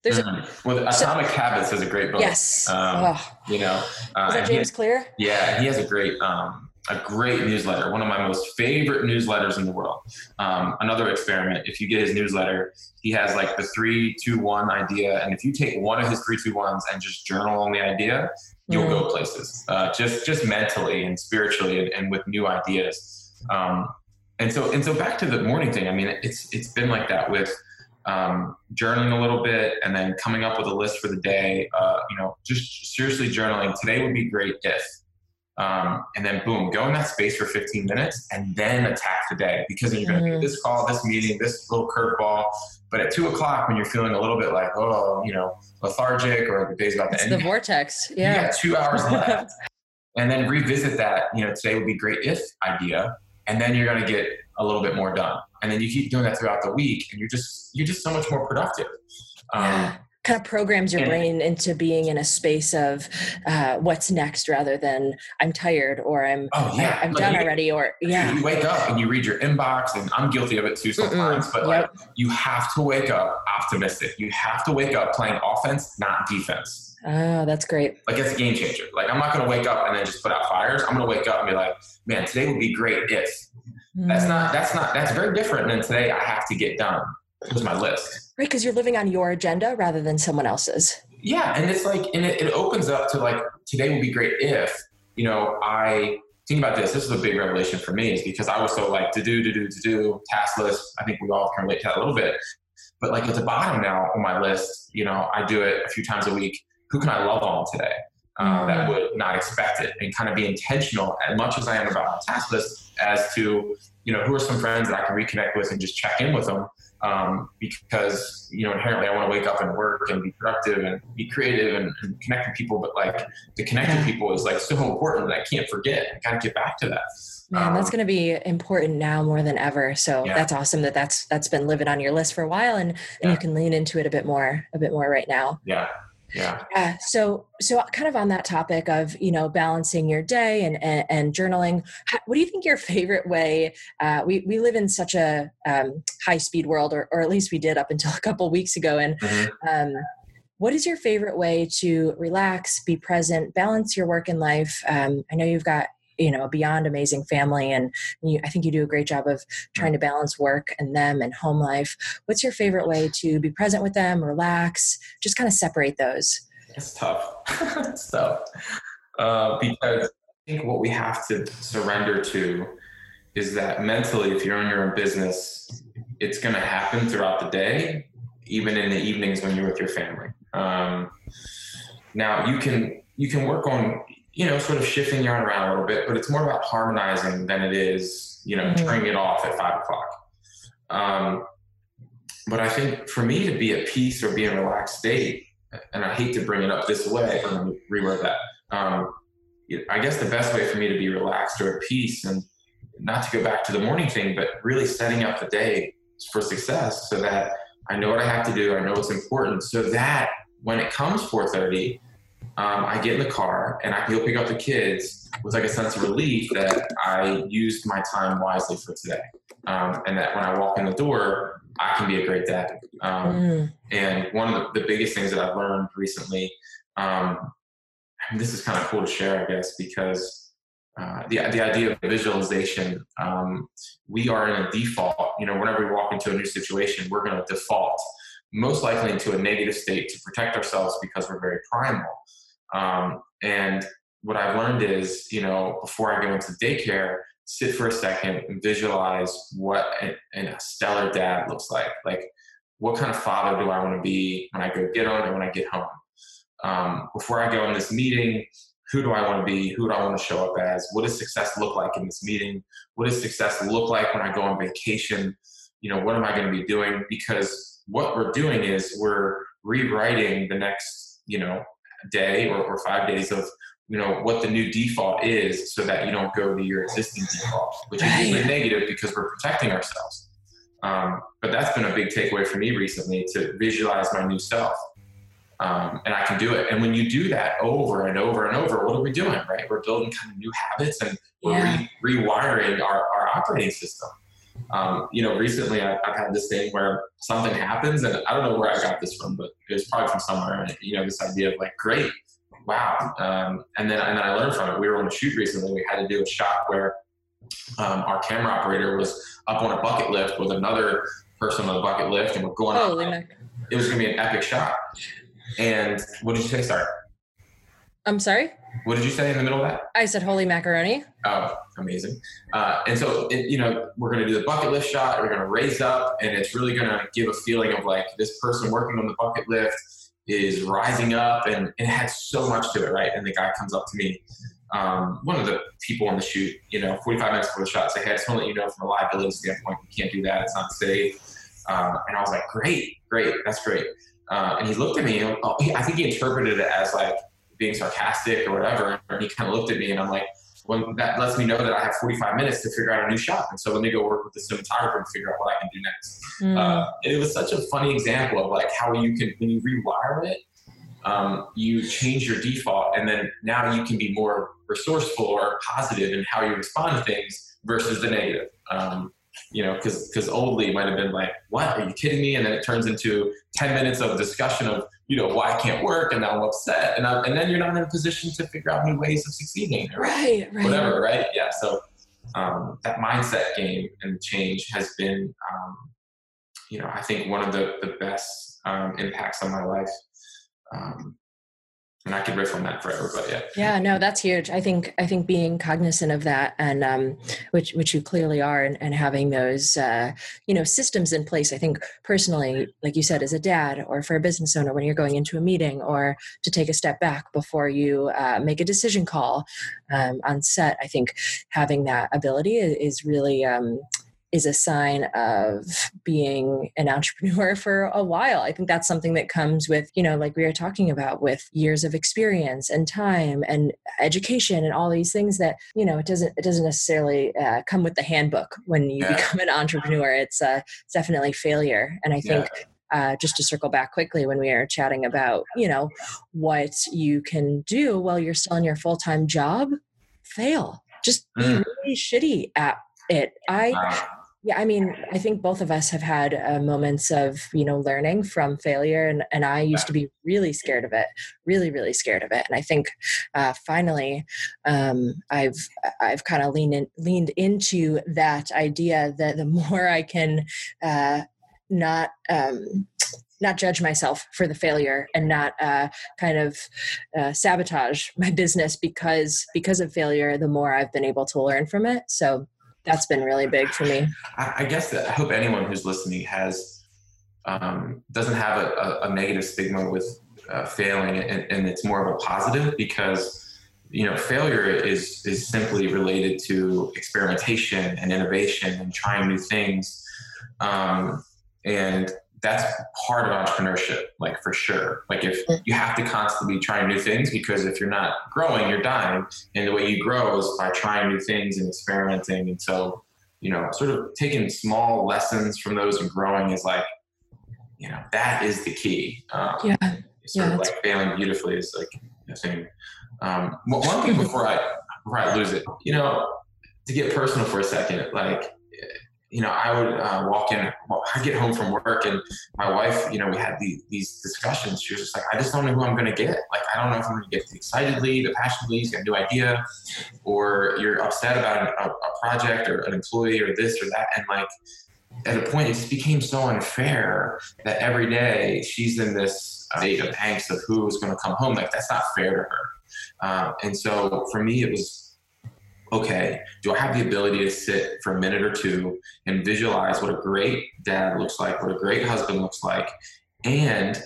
There's mm-hmm. a, well, Atomic so, Habits is a great book. Yes. Um, oh. You know, uh, is that James Clear? Yeah, he has a great um, a great newsletter, one of my most favorite newsletters in the world. Um, another experiment, if you get his newsletter, he has like the three, two, one idea. And if you take one of his three, two, ones and just journal on the idea, you'll mm. go places, uh, just, just mentally and spiritually and, and with new ideas. Um, and so, and so back to the morning thing, I mean, it's, it's been like that with, um, journaling a little bit and then coming up with a list for the day, uh, you know, just seriously journaling. Today would be great if, Um, and then boom, go in that space for 15 minutes and then attack the day because then you're going to do this call, this meeting, this little curveball. But at two o'clock, when you're feeling a little bit like, oh, you know, lethargic or the day's about to It's end, the vortex. you Yeah. got two hours *laughs* left. and then revisit that, you know, today would be great if idea. And then you're going to get a little bit more done. And then you keep doing that throughout the week and you're just, you're just so much more productive. Um. Kind of programs your brain into being in a space of uh, what's next rather than I'm tired or I'm Oh yeah, I, am Like, done already or yeah. You wake up and you read your inbox, and I'm guilty of it too sometimes. But like, you have to wake up optimistic. You have to wake up playing offense, not defense. Oh, that's great. Like it's a game changer. Like I'm not going to wake up and then just put out fires. I'm going to wake up and be like, man, today would be great if. That's Mm. not. That's not. That's very different than today. I have to get done. Here's my list. right because you're living on your agenda rather than someone else's. Yeah, and it's like, and it, it opens up to like today would be great if you know I think about this. This is a big revelation for me, is because I was so like to do, to do, to do, task list. I think we all can relate to that a little bit. But like at the bottom now on my list, you know, I do it a few times a week. Who can I love on today? Uh, that would not expect it and kind of be intentional as much as I am about my task list as to, you know, who are some friends that I can reconnect with and just check in with them. Um, because, you know, inherently I want to wake up and work and be productive and be creative and, and connect with people. But like the connect with people is like so important that I can't forget. I got to get back to that. Man, that's Um, going to be important now more than ever. So Yeah. that's awesome that that's that's been living on your list for a while, and and Yeah. you can lean into it a bit more a bit more right now. Yeah. Yeah. Yeah. So so kind of on that topic of you know balancing your day and and, and journaling, how, what do you think your favorite way? Uh, we we live in such a um, high speed world, or or at least we did up until *laughs* a couple weeks ago, and Mhm. um, what is your favorite way to relax, be present, balance your work and life? Um, I know you've got you know beyond amazing family, and you, I think you do a great job of trying to balance work and them and home life. What's your favorite way to be present with them, relax, just kind of separate those? It's tough. *laughs* it's tough. Uh, because I think what we have to surrender to is that mentally, if you're in your own business, it's going to happen throughout the day, even in the evenings when you're with your family. Um, now you can you can work on you know sort of shifting yarn around a little bit, but it's more about harmonizing than it is you know Mhm. turning it off at five o'clock. Um, but I think for me to be at peace or be in a relaxed state, and I hate to bring it up this way, but let me reword that. Um, I guess the best way for me to be relaxed or at peace, and not to go back to the morning thing, but really setting up the day for success, so that I know what I have to do, I know what's important, so that when it comes 4:30, um, I get in the car and I can go pick up the kids with like a sense of relief that I used my time wisely for today, um, and that when I walk in the door, I can be a great dad. Um, Mm, and one of the, the biggest things that I've learned recently, um, and this is kind of cool to share, I guess, because uh, the, the idea of visualization, um, we are in a default, you know, whenever we walk into a new situation, we're going to default most likely into a negative state to protect ourselves because we're very primal. Um, and what I've learned is, you know, before I go into daycare, sit for a second and visualize what a, a stellar dad looks like. Like, what kind of father do I want to be when I go get on and when I get home? Um, before I go in this meeting, who do I want to be? Who do I want to show up as? What does success look like in this meeting? What does success look like when I go on vacation? You know, what am I going to be doing? Because what we're doing is we're rewriting the next, you know, day or, or five days of, you know, what the new default is so that you don't go to your existing default, which is usually negative because we're protecting ourselves. Um, but that's been a big takeaway for me recently to visualize my new self. Um, and I can do it. And when you do that over and over and over, what are we doing, right? We're building kind of new habits and we're Yeah. re- rewiring our, our operating system. Um, you know, recently I, I've had this thing where something happens, and I don't know where I got this from, but it was probably from somewhere. And you know, this idea of like, great, wow. Um, and then and then I learned from it. We were on a shoot recently. We had to do a shot where um, our camera operator was up on a bucket lift with another person on the bucket lift, and we're going. up. Holy It was going to be an epic shot. And what did you say? Sorry. I'm sorry. What did you say in the middle of that? I said holy macaroni. Oh, amazing. Uh, and so, it, you know, we're going to do the bucket lift shot. We're going to raise up, and it's really going to give a feeling of like this person working on the bucket lift is rising up, and it had so much to it, right? And the guy comes up to me um, one of the people on the shoot, you know, 45 minutes before the shot, say, hey, I just want to let you know from a liability standpoint, we can't do that. It's not safe. Um, and I was like, great, great, that's great. Uh, and he looked at me, and oh, I think he interpreted it as like being sarcastic or whatever. And he kind of looked at me, and I'm like, well, that lets me know that I have 45 minutes to figure out a new shot. And so let me go work with the cinematographer and figure out what I can do next. Mm. Uh, and it was such a funny example of like how you can, when you rewire it, um, you change your default, and then now you can be more resourceful or positive in how you respond to things versus the negative. Um, you know, because because old Lee might have been like, "What? Are you kidding me?" And then it turns into ten minutes of discussion of you know why I can't work, and now I'm upset, and I, and then you're not in a position to figure out new ways of succeeding, right? Right. Whatever, right? Yeah. So um, that mindset game and change has been, um, you know, I think one of the the best um, impacts on my life. And I could riff on that forever, but yeah. Yeah, no, that's huge. I think I think being cognizant of that, and um, which which you clearly are, and, and having those uh, you know systems in place. I think personally, like you said, as a dad or for a business owner, when you're going into a meeting or to take a step back before you uh, make a decision call um, on set, I think having that ability is really um, is a sign of being an entrepreneur *laughs* for a while. I think that's something that comes with, you know, like we were talking about with years of experience and time and education and all these things that, you know, it doesn't it doesn't necessarily uh, come with the handbook when you yeah. become an entrepreneur. It's uh, it's definitely failure. And I think yeah. Uh, just to circle back quickly when we are chatting about you know what you can do while you're still in your full-time job fail just be mm. really shitty at it i yeah, I mean, I think both of us have had uh, moments of you know learning from failure, and and I used to be really scared of it, really really scared of it, and I think uh, finally um, I've I've kind of leaned in, leaned into that idea that the *laughs* more I can uh, not um, not judge myself for the failure and not uh, kind of uh, sabotage my business because because of failure the more i've been able to learn from it. So that's been really big for me. I, I guess that I hope anyone who's listening has um, doesn't have a, a, a, negative stigma with uh, failing, and, and, it's more of a positive because you know failure is is simply related to experimentation and innovation and trying new things, um, and that's part of entrepreneurship, like for sure. Like if mm. you have to constantly be trying new things because if you're not growing, you're dying. And the way you grow is by trying new things and experimenting. And so, you know, sort of taking small lessons from those and growing is like, you know, that is the key. Um, yeah. Sort yeah, of like failing beautifully is like the thing. Um, one thing before I before I lose it, you know, to get personal for a second, like you know, I would uh, walk in, I get home from work and my wife, you know, we had the, these discussions. She was just like, I just don't know who I'm going to get. Like, I don't know if I'm going to get the excitedly, lead, the passionate lead, got a new idea, or you're upset about a, a project or an employee or this or that. And like, at a point, it just became so unfair that every day she's in this state of angst of who is going to come home. Like, that's not fair to her. Um, and so for me, it was okay, do I have the ability to sit for a minute or two and visualize what a great dad looks like, what a great husband looks like, and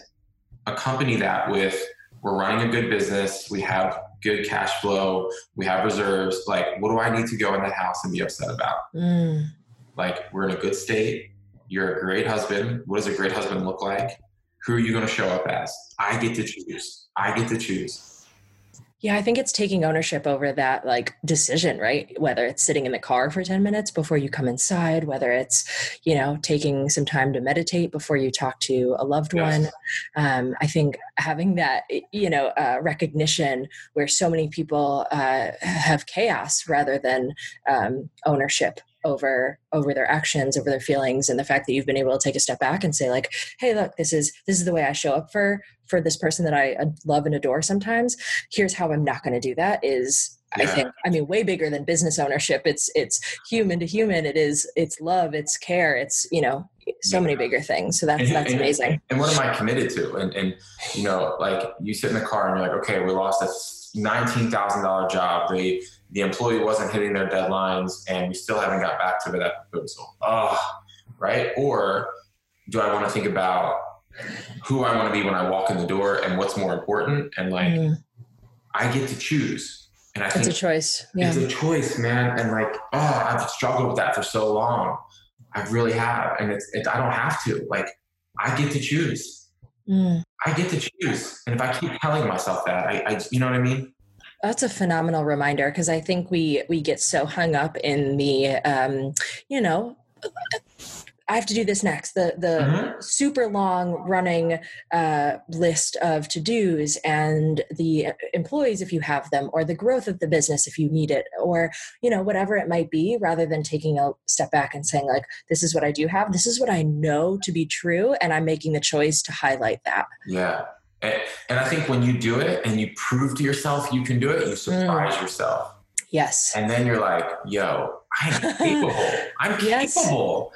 accompany that with we're running a good business, we have good cash flow, we have reserves. Like, what do I need to go in the house and be upset about? Mm. Like, we're in a good state. You're a great husband. What does a great husband look like? Who are you going to show up as? I get to choose. I get to choose. Yeah, I think it's taking ownership over that like decision, right? Whether it's sitting in the car for 10 minutes before you come inside, whether it's, you know, taking some time to meditate before you talk to a loved yes. one. Um, I think having that, you know, uh, recognition where so many people uh, have chaos rather than um, ownership over over their actions over their feelings and the fact that you've been able to take a step back and say like hey look this is this is the way i show up for for this person that i love and adore sometimes. Here's how i'm not going to do that is yeah. i think i mean way bigger than business ownership. It's it's human to human. It is it's love it's care it's you know so yeah. many bigger things. So that's and, that's and, amazing. and what am i committed to? And and you know like you sit in the car and you're like okay we lost a $19000 job. They the employee wasn't hitting their deadlines and we still haven't got back to that proposal. Oh, right? Or do I want to think about who I want to be when I walk in the door and what's more important? And like, mm. I get to choose. And I think it's a choice. Yeah. it's a choice, man. And like, oh, I've struggled with that for so long. I really have, and it's, it, I don't have to. Like, I get to choose. Mm. I get to choose, and if I keep telling myself that, I, I you know what I mean? That's a phenomenal reminder because I think we we get so hung up in the um, you know I have to do this next. The the Mhm. super long running uh, list of to dos and the employees if you have them, or the growth of the business if you need it, or you know whatever it might be. Rather than taking a step back and saying like, "This is what I do have. This is what I know to be true," and I'm making the choice to highlight that. Yeah. And, and I think when you do it and you prove to yourself you can do it, you surprise yourself. Yes. And then you're like, yo, I'm *laughs* capable. I'm Yes. capable.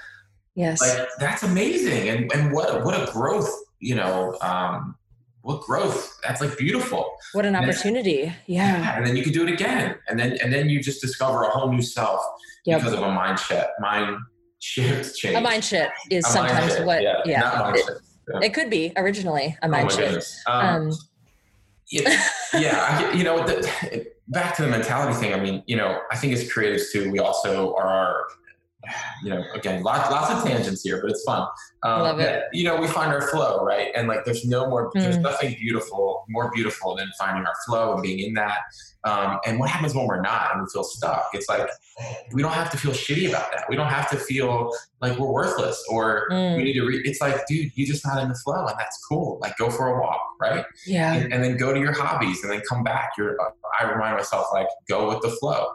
Yes. Like that's amazing. And and what what a growth, you know, um, what growth. That's like beautiful. what an Yes. opportunity. Yeah. And then you can do it again. And then and then you just discover a whole new self Yep. because of a mind shift. Mind shift change. A mind shift is A sometimes shift, what. yeah. Yeah. Not mind shift. Yeah. It could be originally a Oh my shift. Um, Um, yeah, yeah I, you know the, back to the mentality thing i mean you know i think as creatives too we also are you know again lots lots of tangents here but it's fun um, Love it. you know we find our flow right and like there's no more there's Mm. nothing beautiful more beautiful than finding our flow and being in that um, and what happens when we're not and we feel stuck it's like we don't have to feel shitty about that we don't have to feel like we're worthless or Mm. we need to re- it's like dude you're just not in the flow and that's cool like go for a walk right yeah. and, and then go to your hobbies and then come back. You're, I remind myself like go with the flow,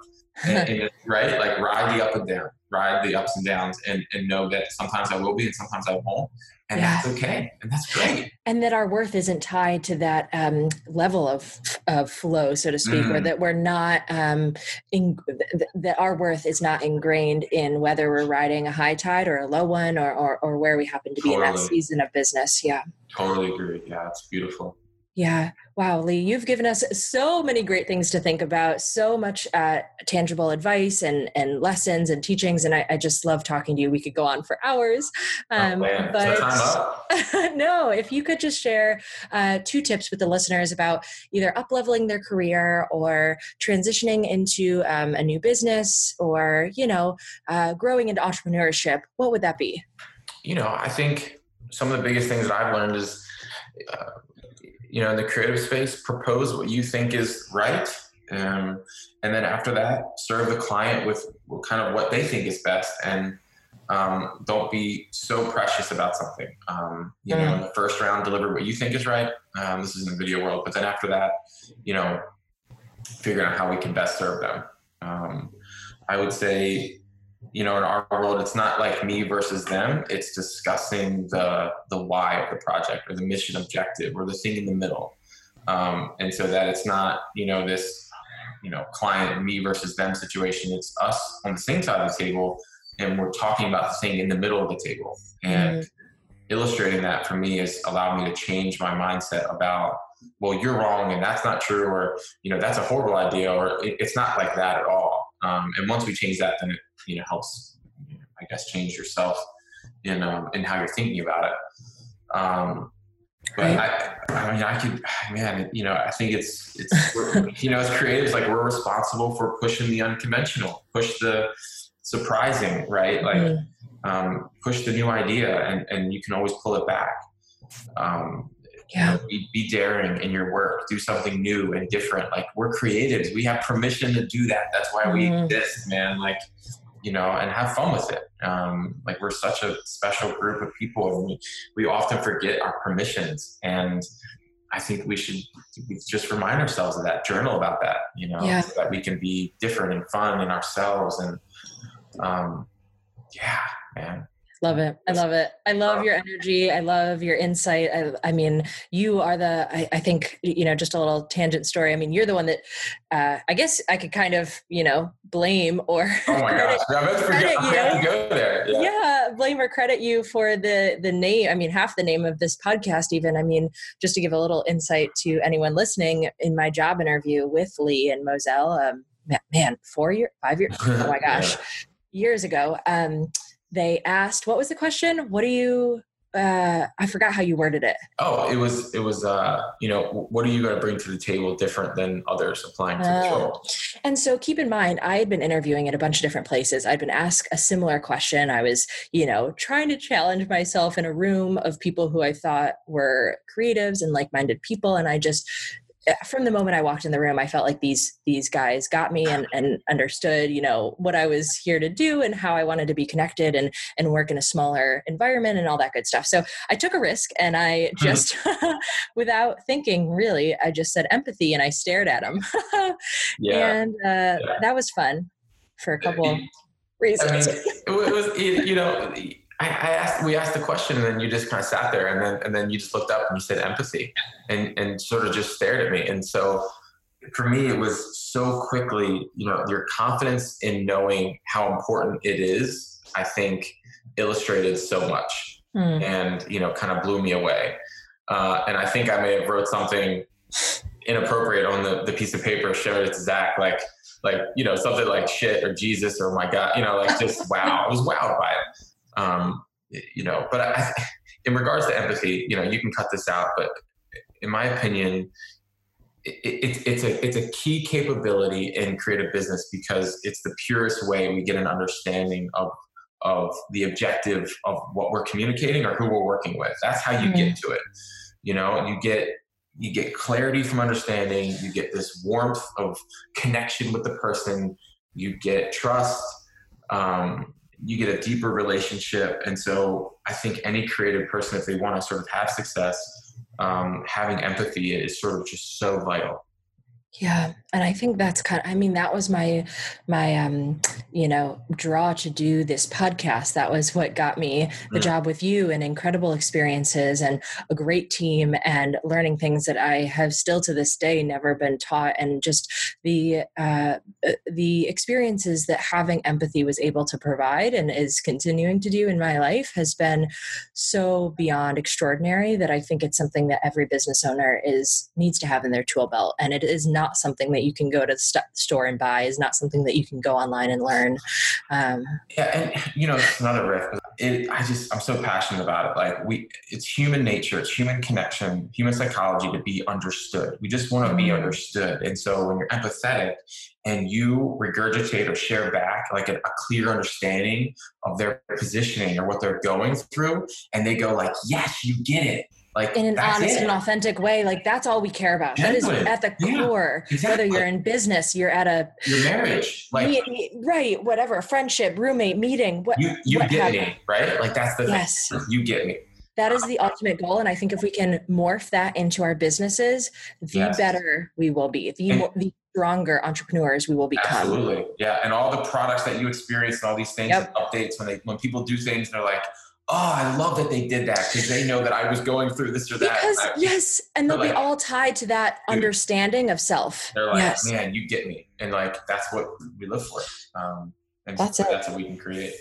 and, *laughs* and, right? Like ride the up and down, ride the ups and downs, and and know that sometimes I will be and sometimes I won't, and Yeah. that's okay, and that's great. and that our worth isn't tied to that um, level of of flow, so to speak, or Mm. that we're not um, in, th- that our worth is not ingrained in whether we're riding a high tide or a low one, or or, or where we happen to be in that season of business. Yeah. Totally agree. Yeah, it's beautiful. Yeah. Wow, Lee, you've given us so many great things to think about, so much uh, tangible advice and, and lessons and teachings. And I, I just love talking to you. We could go on for hours. oh, Um. Is but *laughs* no, if you could just share uh, two tips with the listeners about either up leveling their career or transitioning into um, a new business or, you know, uh, growing into entrepreneurship, what would that be? You know, I think some of the biggest things that I've learned is, uh, you know, in the creative space, propose what you think is right. Um, and then after that, serve the client with kind of what they think is best. And um, don't be so precious about something. Um, you know, in the first round, deliver what you think is right. Um, this is in the video world. But then after that, you know, figuring out how we can best serve them. Um, I would say you know in our world it's not like me versus them. It's discussing the the why of the project or the mission objective or the thing in the middle. Um, and so that it's not you know this you know client me versus them situation. It's us on the same side of the table and we're talking about the thing in the middle of the table. And illustrating that for me has allowed me to change my mindset about well you're wrong and that's not true or you know that's a horrible idea or it, it's not like that at all. Um, and once we change that then it you know helps you know, i guess change yourself in um, in how you're thinking about it. Um, but I, I mean i could man you know i think it's it's *laughs* you know as creatives like we're responsible for pushing the unconventional push the surprising right? Like Mm. um, push the new idea and, and you can always pull it back. Um, you Yeah. know, be, be daring in your work do something new and different. Like we're creatives. We have permission to do that. That's why we Mhm. exist man. Like you know and have fun with it. Um, like we're such a special group of people and we, we often forget our permissions. And i think we should just remind ourselves of that journal about that you know Yeah. so that we can be different and fun in ourselves. And um, yeah man Love it. I love it. I love your energy. I love your insight. I, I mean, you are the, I, I think, you know, just a little tangent story. I mean, you're the one that uh, I guess I could kind of, you know, blame or *laughs* oh my credit- gosh i meant to forget credit i go there yeah. yeah. blame or credit you for the the name i mean half the name of this podcast even i mean just to give a little insight to anyone listening in my job interview with lee and Mozell um, man four year five years oh my *laughs* gosh years ago um, they asked what was the question what do you uh, I forgot how you worded it. Oh, it was it was uh, you know what are you going to bring to the table different than others applying to this Oh. role? And so keep in mind, I had been interviewing at a bunch of different places. I'd been asked a similar question. I was, you know, trying to challenge myself in a room of people who I thought were creatives and like-minded people. And I just from the moment I walked in the room, I felt like these these guys got me and, and understood, you know, what I was here to do and how I wanted to be connected and and work in a smaller environment and all that good stuff. So I took a risk and I Hmm. just, *laughs* without thinking really, I just said empathy and I stared at them. *laughs* Yeah, and uh, that was fun for a couple *clears throat* I reasons. mean, it was you know I, I asked we asked the question and then you just kind of sat there and then and then you just looked up and you said empathy and and sort of just stared at me. And so for me it was so quickly you know your confidence in knowing how important it is I think illustrated so much Hmm. and you know kind of blew me away. Uh, and I think I may have wrote something inappropriate on the, the piece of paper showed it to Zach like like you know something like shit or Jesus or my God you know like just *laughs* wow I was wowed by it um, you know but I, *laughs* in regards to empathy you know you can cut this out but in my opinion it, it, it's a it's a key capability in creative business because it's the purest way we get an understanding of of the objective of what we're communicating or who we're working with. That's how you get to it. You know you get you get clarity from understanding you get this warmth of connection with the person you get trust um, you get a deeper relationship. And so i think any creative person if they want to sort of have success um, having empathy is sort of just so vital. Yeah, and I think that's kind. of, I mean, that was my my um, you know draw to do this podcast. That was what got me the Mm. job with you, and incredible experiences, and a great team, and learning things that I have still to this day never been taught, and just the uh, uh, the experiences that having empathy was able to provide and is continuing to do in my life has been so beyond extraordinary that I think it's something that every business owner is needs to have in their tool belt, and it is not something that you can go to the st- store and buy. Is not something that you can go online and learn. Um, Yeah, and you know, it's another riff. It, I just, I'm so passionate about it. Like we, it's human nature, it's human connection, human psychology to be understood. We just want to be Mm. understood. And so when you're empathetic and you regurgitate or share back like a, a clear understanding of their positioning or what they're going through, and they go like, "Yes, you get it." Like in an honest it. and authentic way, like that's all we care about. That is at the Yeah, core. Whether you're in business, you're at a your marriage, like me- me- right, whatever, friendship, roommate, meeting. What you, you what get have- me, right? Like that's the Yes. thing. You get me. that is the ultimate goal and i think if we can morph that into our businesses the Yes. better we will be the, And- the stronger entrepreneurs we will become Absolutely, yeah. And all the products that you experience and all these things, Yep. and updates when they when people do things, they're like, "Oh, I love that they did that because they know that I was going through this or that." because I- yes and they'll They're be all tied to that Dude. understanding of self they're like, yes "Man, you get me," and like that's what we live for. Um, and That's so it. That's what we can create.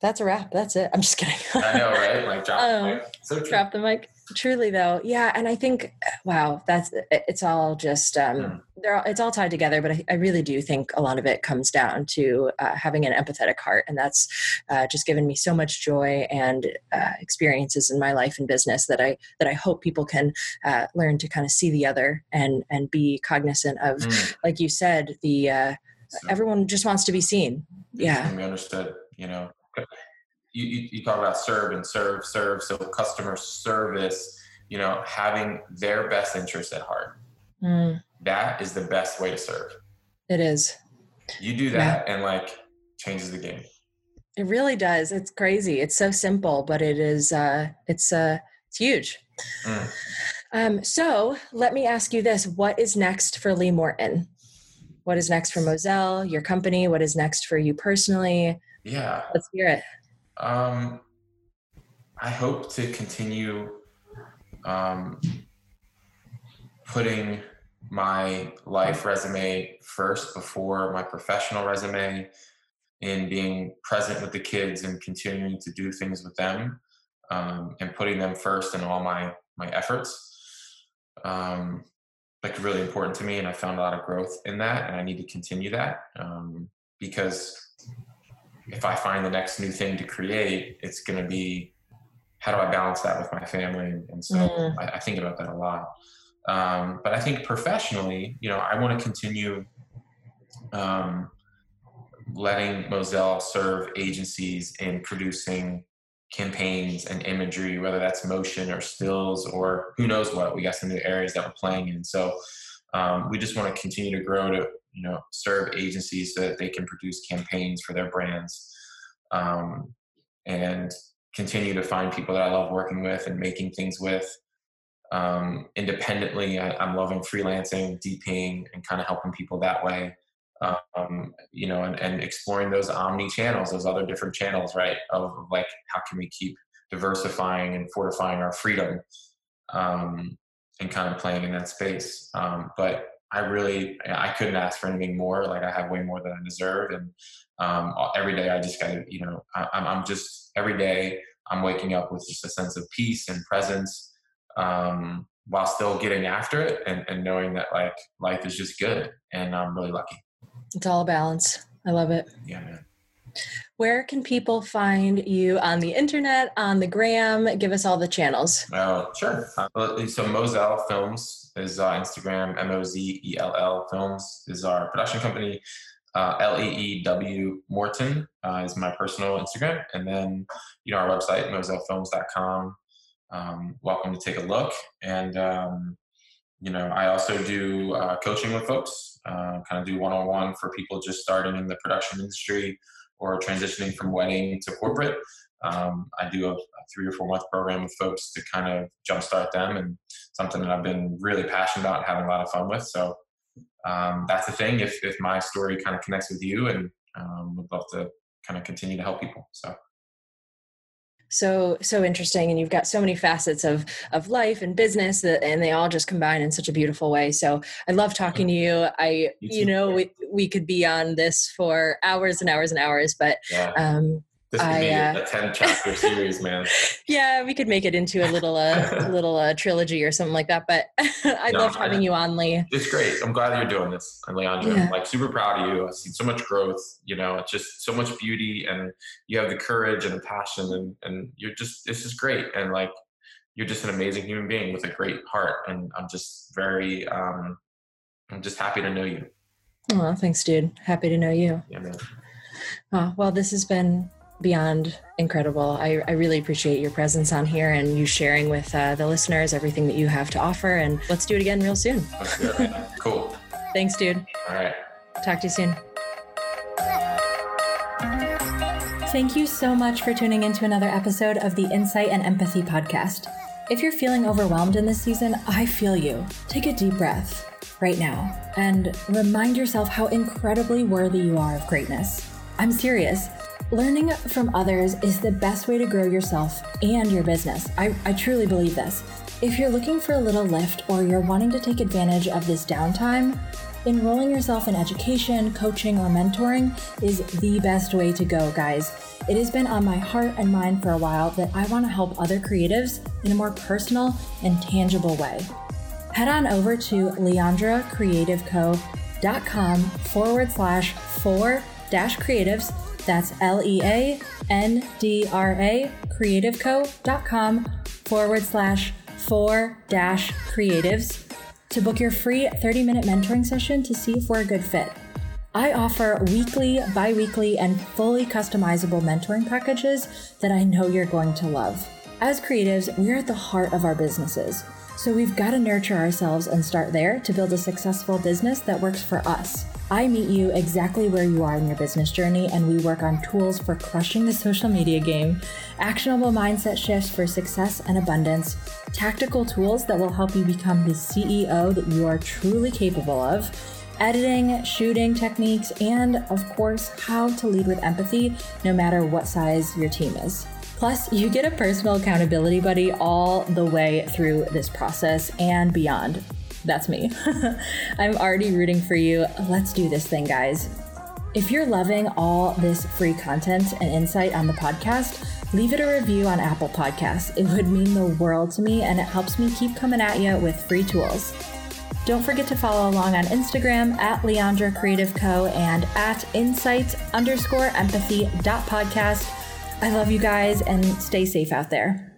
that's a wrap that's it i'm just kidding I know, right? Like, drop, *laughs* Um, like, so true. drop the mic truly though yeah and i think wow that's it's all just um Mm. they're all, it's all tied together but I, I really do think a lot of it comes down to uh, having an empathetic heart and that's uh, just given me so much joy and uh, experiences in my life and business that i that i hope people can uh, learn to kind of see the other and and be cognizant of Mm. like you said the uh, So, everyone just wants to be seen yeah we understood. You know, you, you you talk about serve and serve, serve. So customer service. You know, having their best interest at heart. Mm, That is the best way to serve. it is You do that and like changes the game. It really does. It's crazy. It's so simple, but it is uh it's uh it's huge. Mm. Um so let me ask you this. What is next for Lee Morton? What is next for Mozell, your company? What is next for you personally? Yeah. Let's hear it. Um, I hope to continue um, putting my life resume first before my professional resume in being present with the kids and continuing to do things with them um, and putting them first in all my my efforts. Um, like really important to me and i found a lot of growth in that and i need to continue that um, because if I find the next new thing to create, it's going to be how do I balance that with my family? And so mm. I, I, think about that a lot. Um, but I think professionally, you know, I want to continue um, letting Mozell serve agencies in producing campaigns and imagery, whether that's motion or stills or who knows what. We got some new areas that we're playing in. So um, we just want to continue to grow to you know serve agencies so that they can produce campaigns for their brands um, and continue to find people that I love working with and making things with. Um, independently, I, am loving freelancing, DPing, and kind of helping people that way um, you know, and, and exploring those omni channels, those other different channels, right? Of, of like, how can we keep diversifying and fortifying our freedom um, and kind of playing in that space. Um, but I really, I couldn't ask for anything more. Like I have way more than I deserve. And um, every day I just got to, you know, I, I'm just, every day I'm waking up with just a sense of peace and presence um, while still getting after it and, and knowing that like life is just good. And I'm really lucky. It's all a balance. I love it. Yeah, man. Where can people find you on the internet, on the gram? Give us all the channels. Oh, sure. Uh, so Mozell Films is uh, Instagram. M O Z E L L Films is our production company. Uh, L E E W Morton uh, is my personal Instagram, and then you know our website mozellfilms.com. Um, welcome to take a look, and um, you know I also do uh, coaching with folks uh, kind of do one-on-one for people just starting in the production industry or transitioning from wedding to corporate. Um, I do a, a, three or four month program with folks to kind of jumpstart them and something that I've been really passionate about and having a lot of fun with. So um, that's the thing. If, if my story kind of connects with you and um, would love to kind of continue to help people. So so so interesting. And you've got so many facets of of life and business that, and they all just combine in such a beautiful way. So i love talking to you. I you know we, we could be on this for hours and hours and hours but yeah. um this could I, be uh, a ten chapter series, man. *laughs* Yeah, we could make it into a little uh, *laughs* little uh, trilogy or something like that. But *laughs* I no, loved having you on, Lee. It's great. I'm glad you're doing this, Leandra. Yeah. I'm like super proud of you. I've seen so much growth. You know, it's just so much beauty, and you have the courage and the passion, and and you're just this is great. And like you're just an amazing human being with a great heart, and I'm just very um, I'm just happy to know you. Oh, thanks, dude. Happy to know you. Yeah, man. Oh, well, this has been beyond incredible. I, I, really appreciate your presence on here and you sharing with uh, the listeners everything that you have to offer. And let's do it again real soon. cool. Thanks, dude. All right. Talk to you soon. Thank you so much for tuning into another episode of the Insight and Empathy podcast. If you're feeling overwhelmed in this season, I feel you. Take a deep breath right now and remind yourself how incredibly worthy you are of greatness. I'm serious. Learning from others is the best way to grow yourself and your business. I, I truly believe this. If you're looking for a little lift or you're wanting to take advantage of this downtime, enrolling yourself in education, coaching, or mentoring is the best way to go, guys. It has been on my heart and mind for a while that I want to help other creatives in a more personal and tangible way. Head on over to leandracreativeco.com forward slash four dash creatives that's L E A N D R A creativeco.com forward slash four dash creatives to book your free 30 minute mentoring session to see if we're a good fit. I offer weekly, bi weekly, and fully customizable mentoring packages that I know you're going to love. As creatives, we're at the heart of our businesses. So we've got to nurture ourselves and start there to build a successful business that works for us. I meet you exactly where you are in your business journey, and we work on tools for crushing the social media game, actionable mindset shifts for success and abundance, tactical tools that will help you become the CEO that you are truly capable of, editing, shooting techniques, and of course, how to lead with empathy no matter what size your team is. Plus, you get a personal accountability buddy all the way through this process and beyond. That's me. *laughs* I'm already rooting for you. Let's do this thing, guys. If you're loving all this free content and insight on the podcast, leave it a review on Apple Podcasts. It would mean the world to me and it helps me keep coming at you with free tools. Don't forget to follow along on Instagram at Leandra Creative Co. and at insights underscore empathy dot podcast I love you guys and stay safe out there.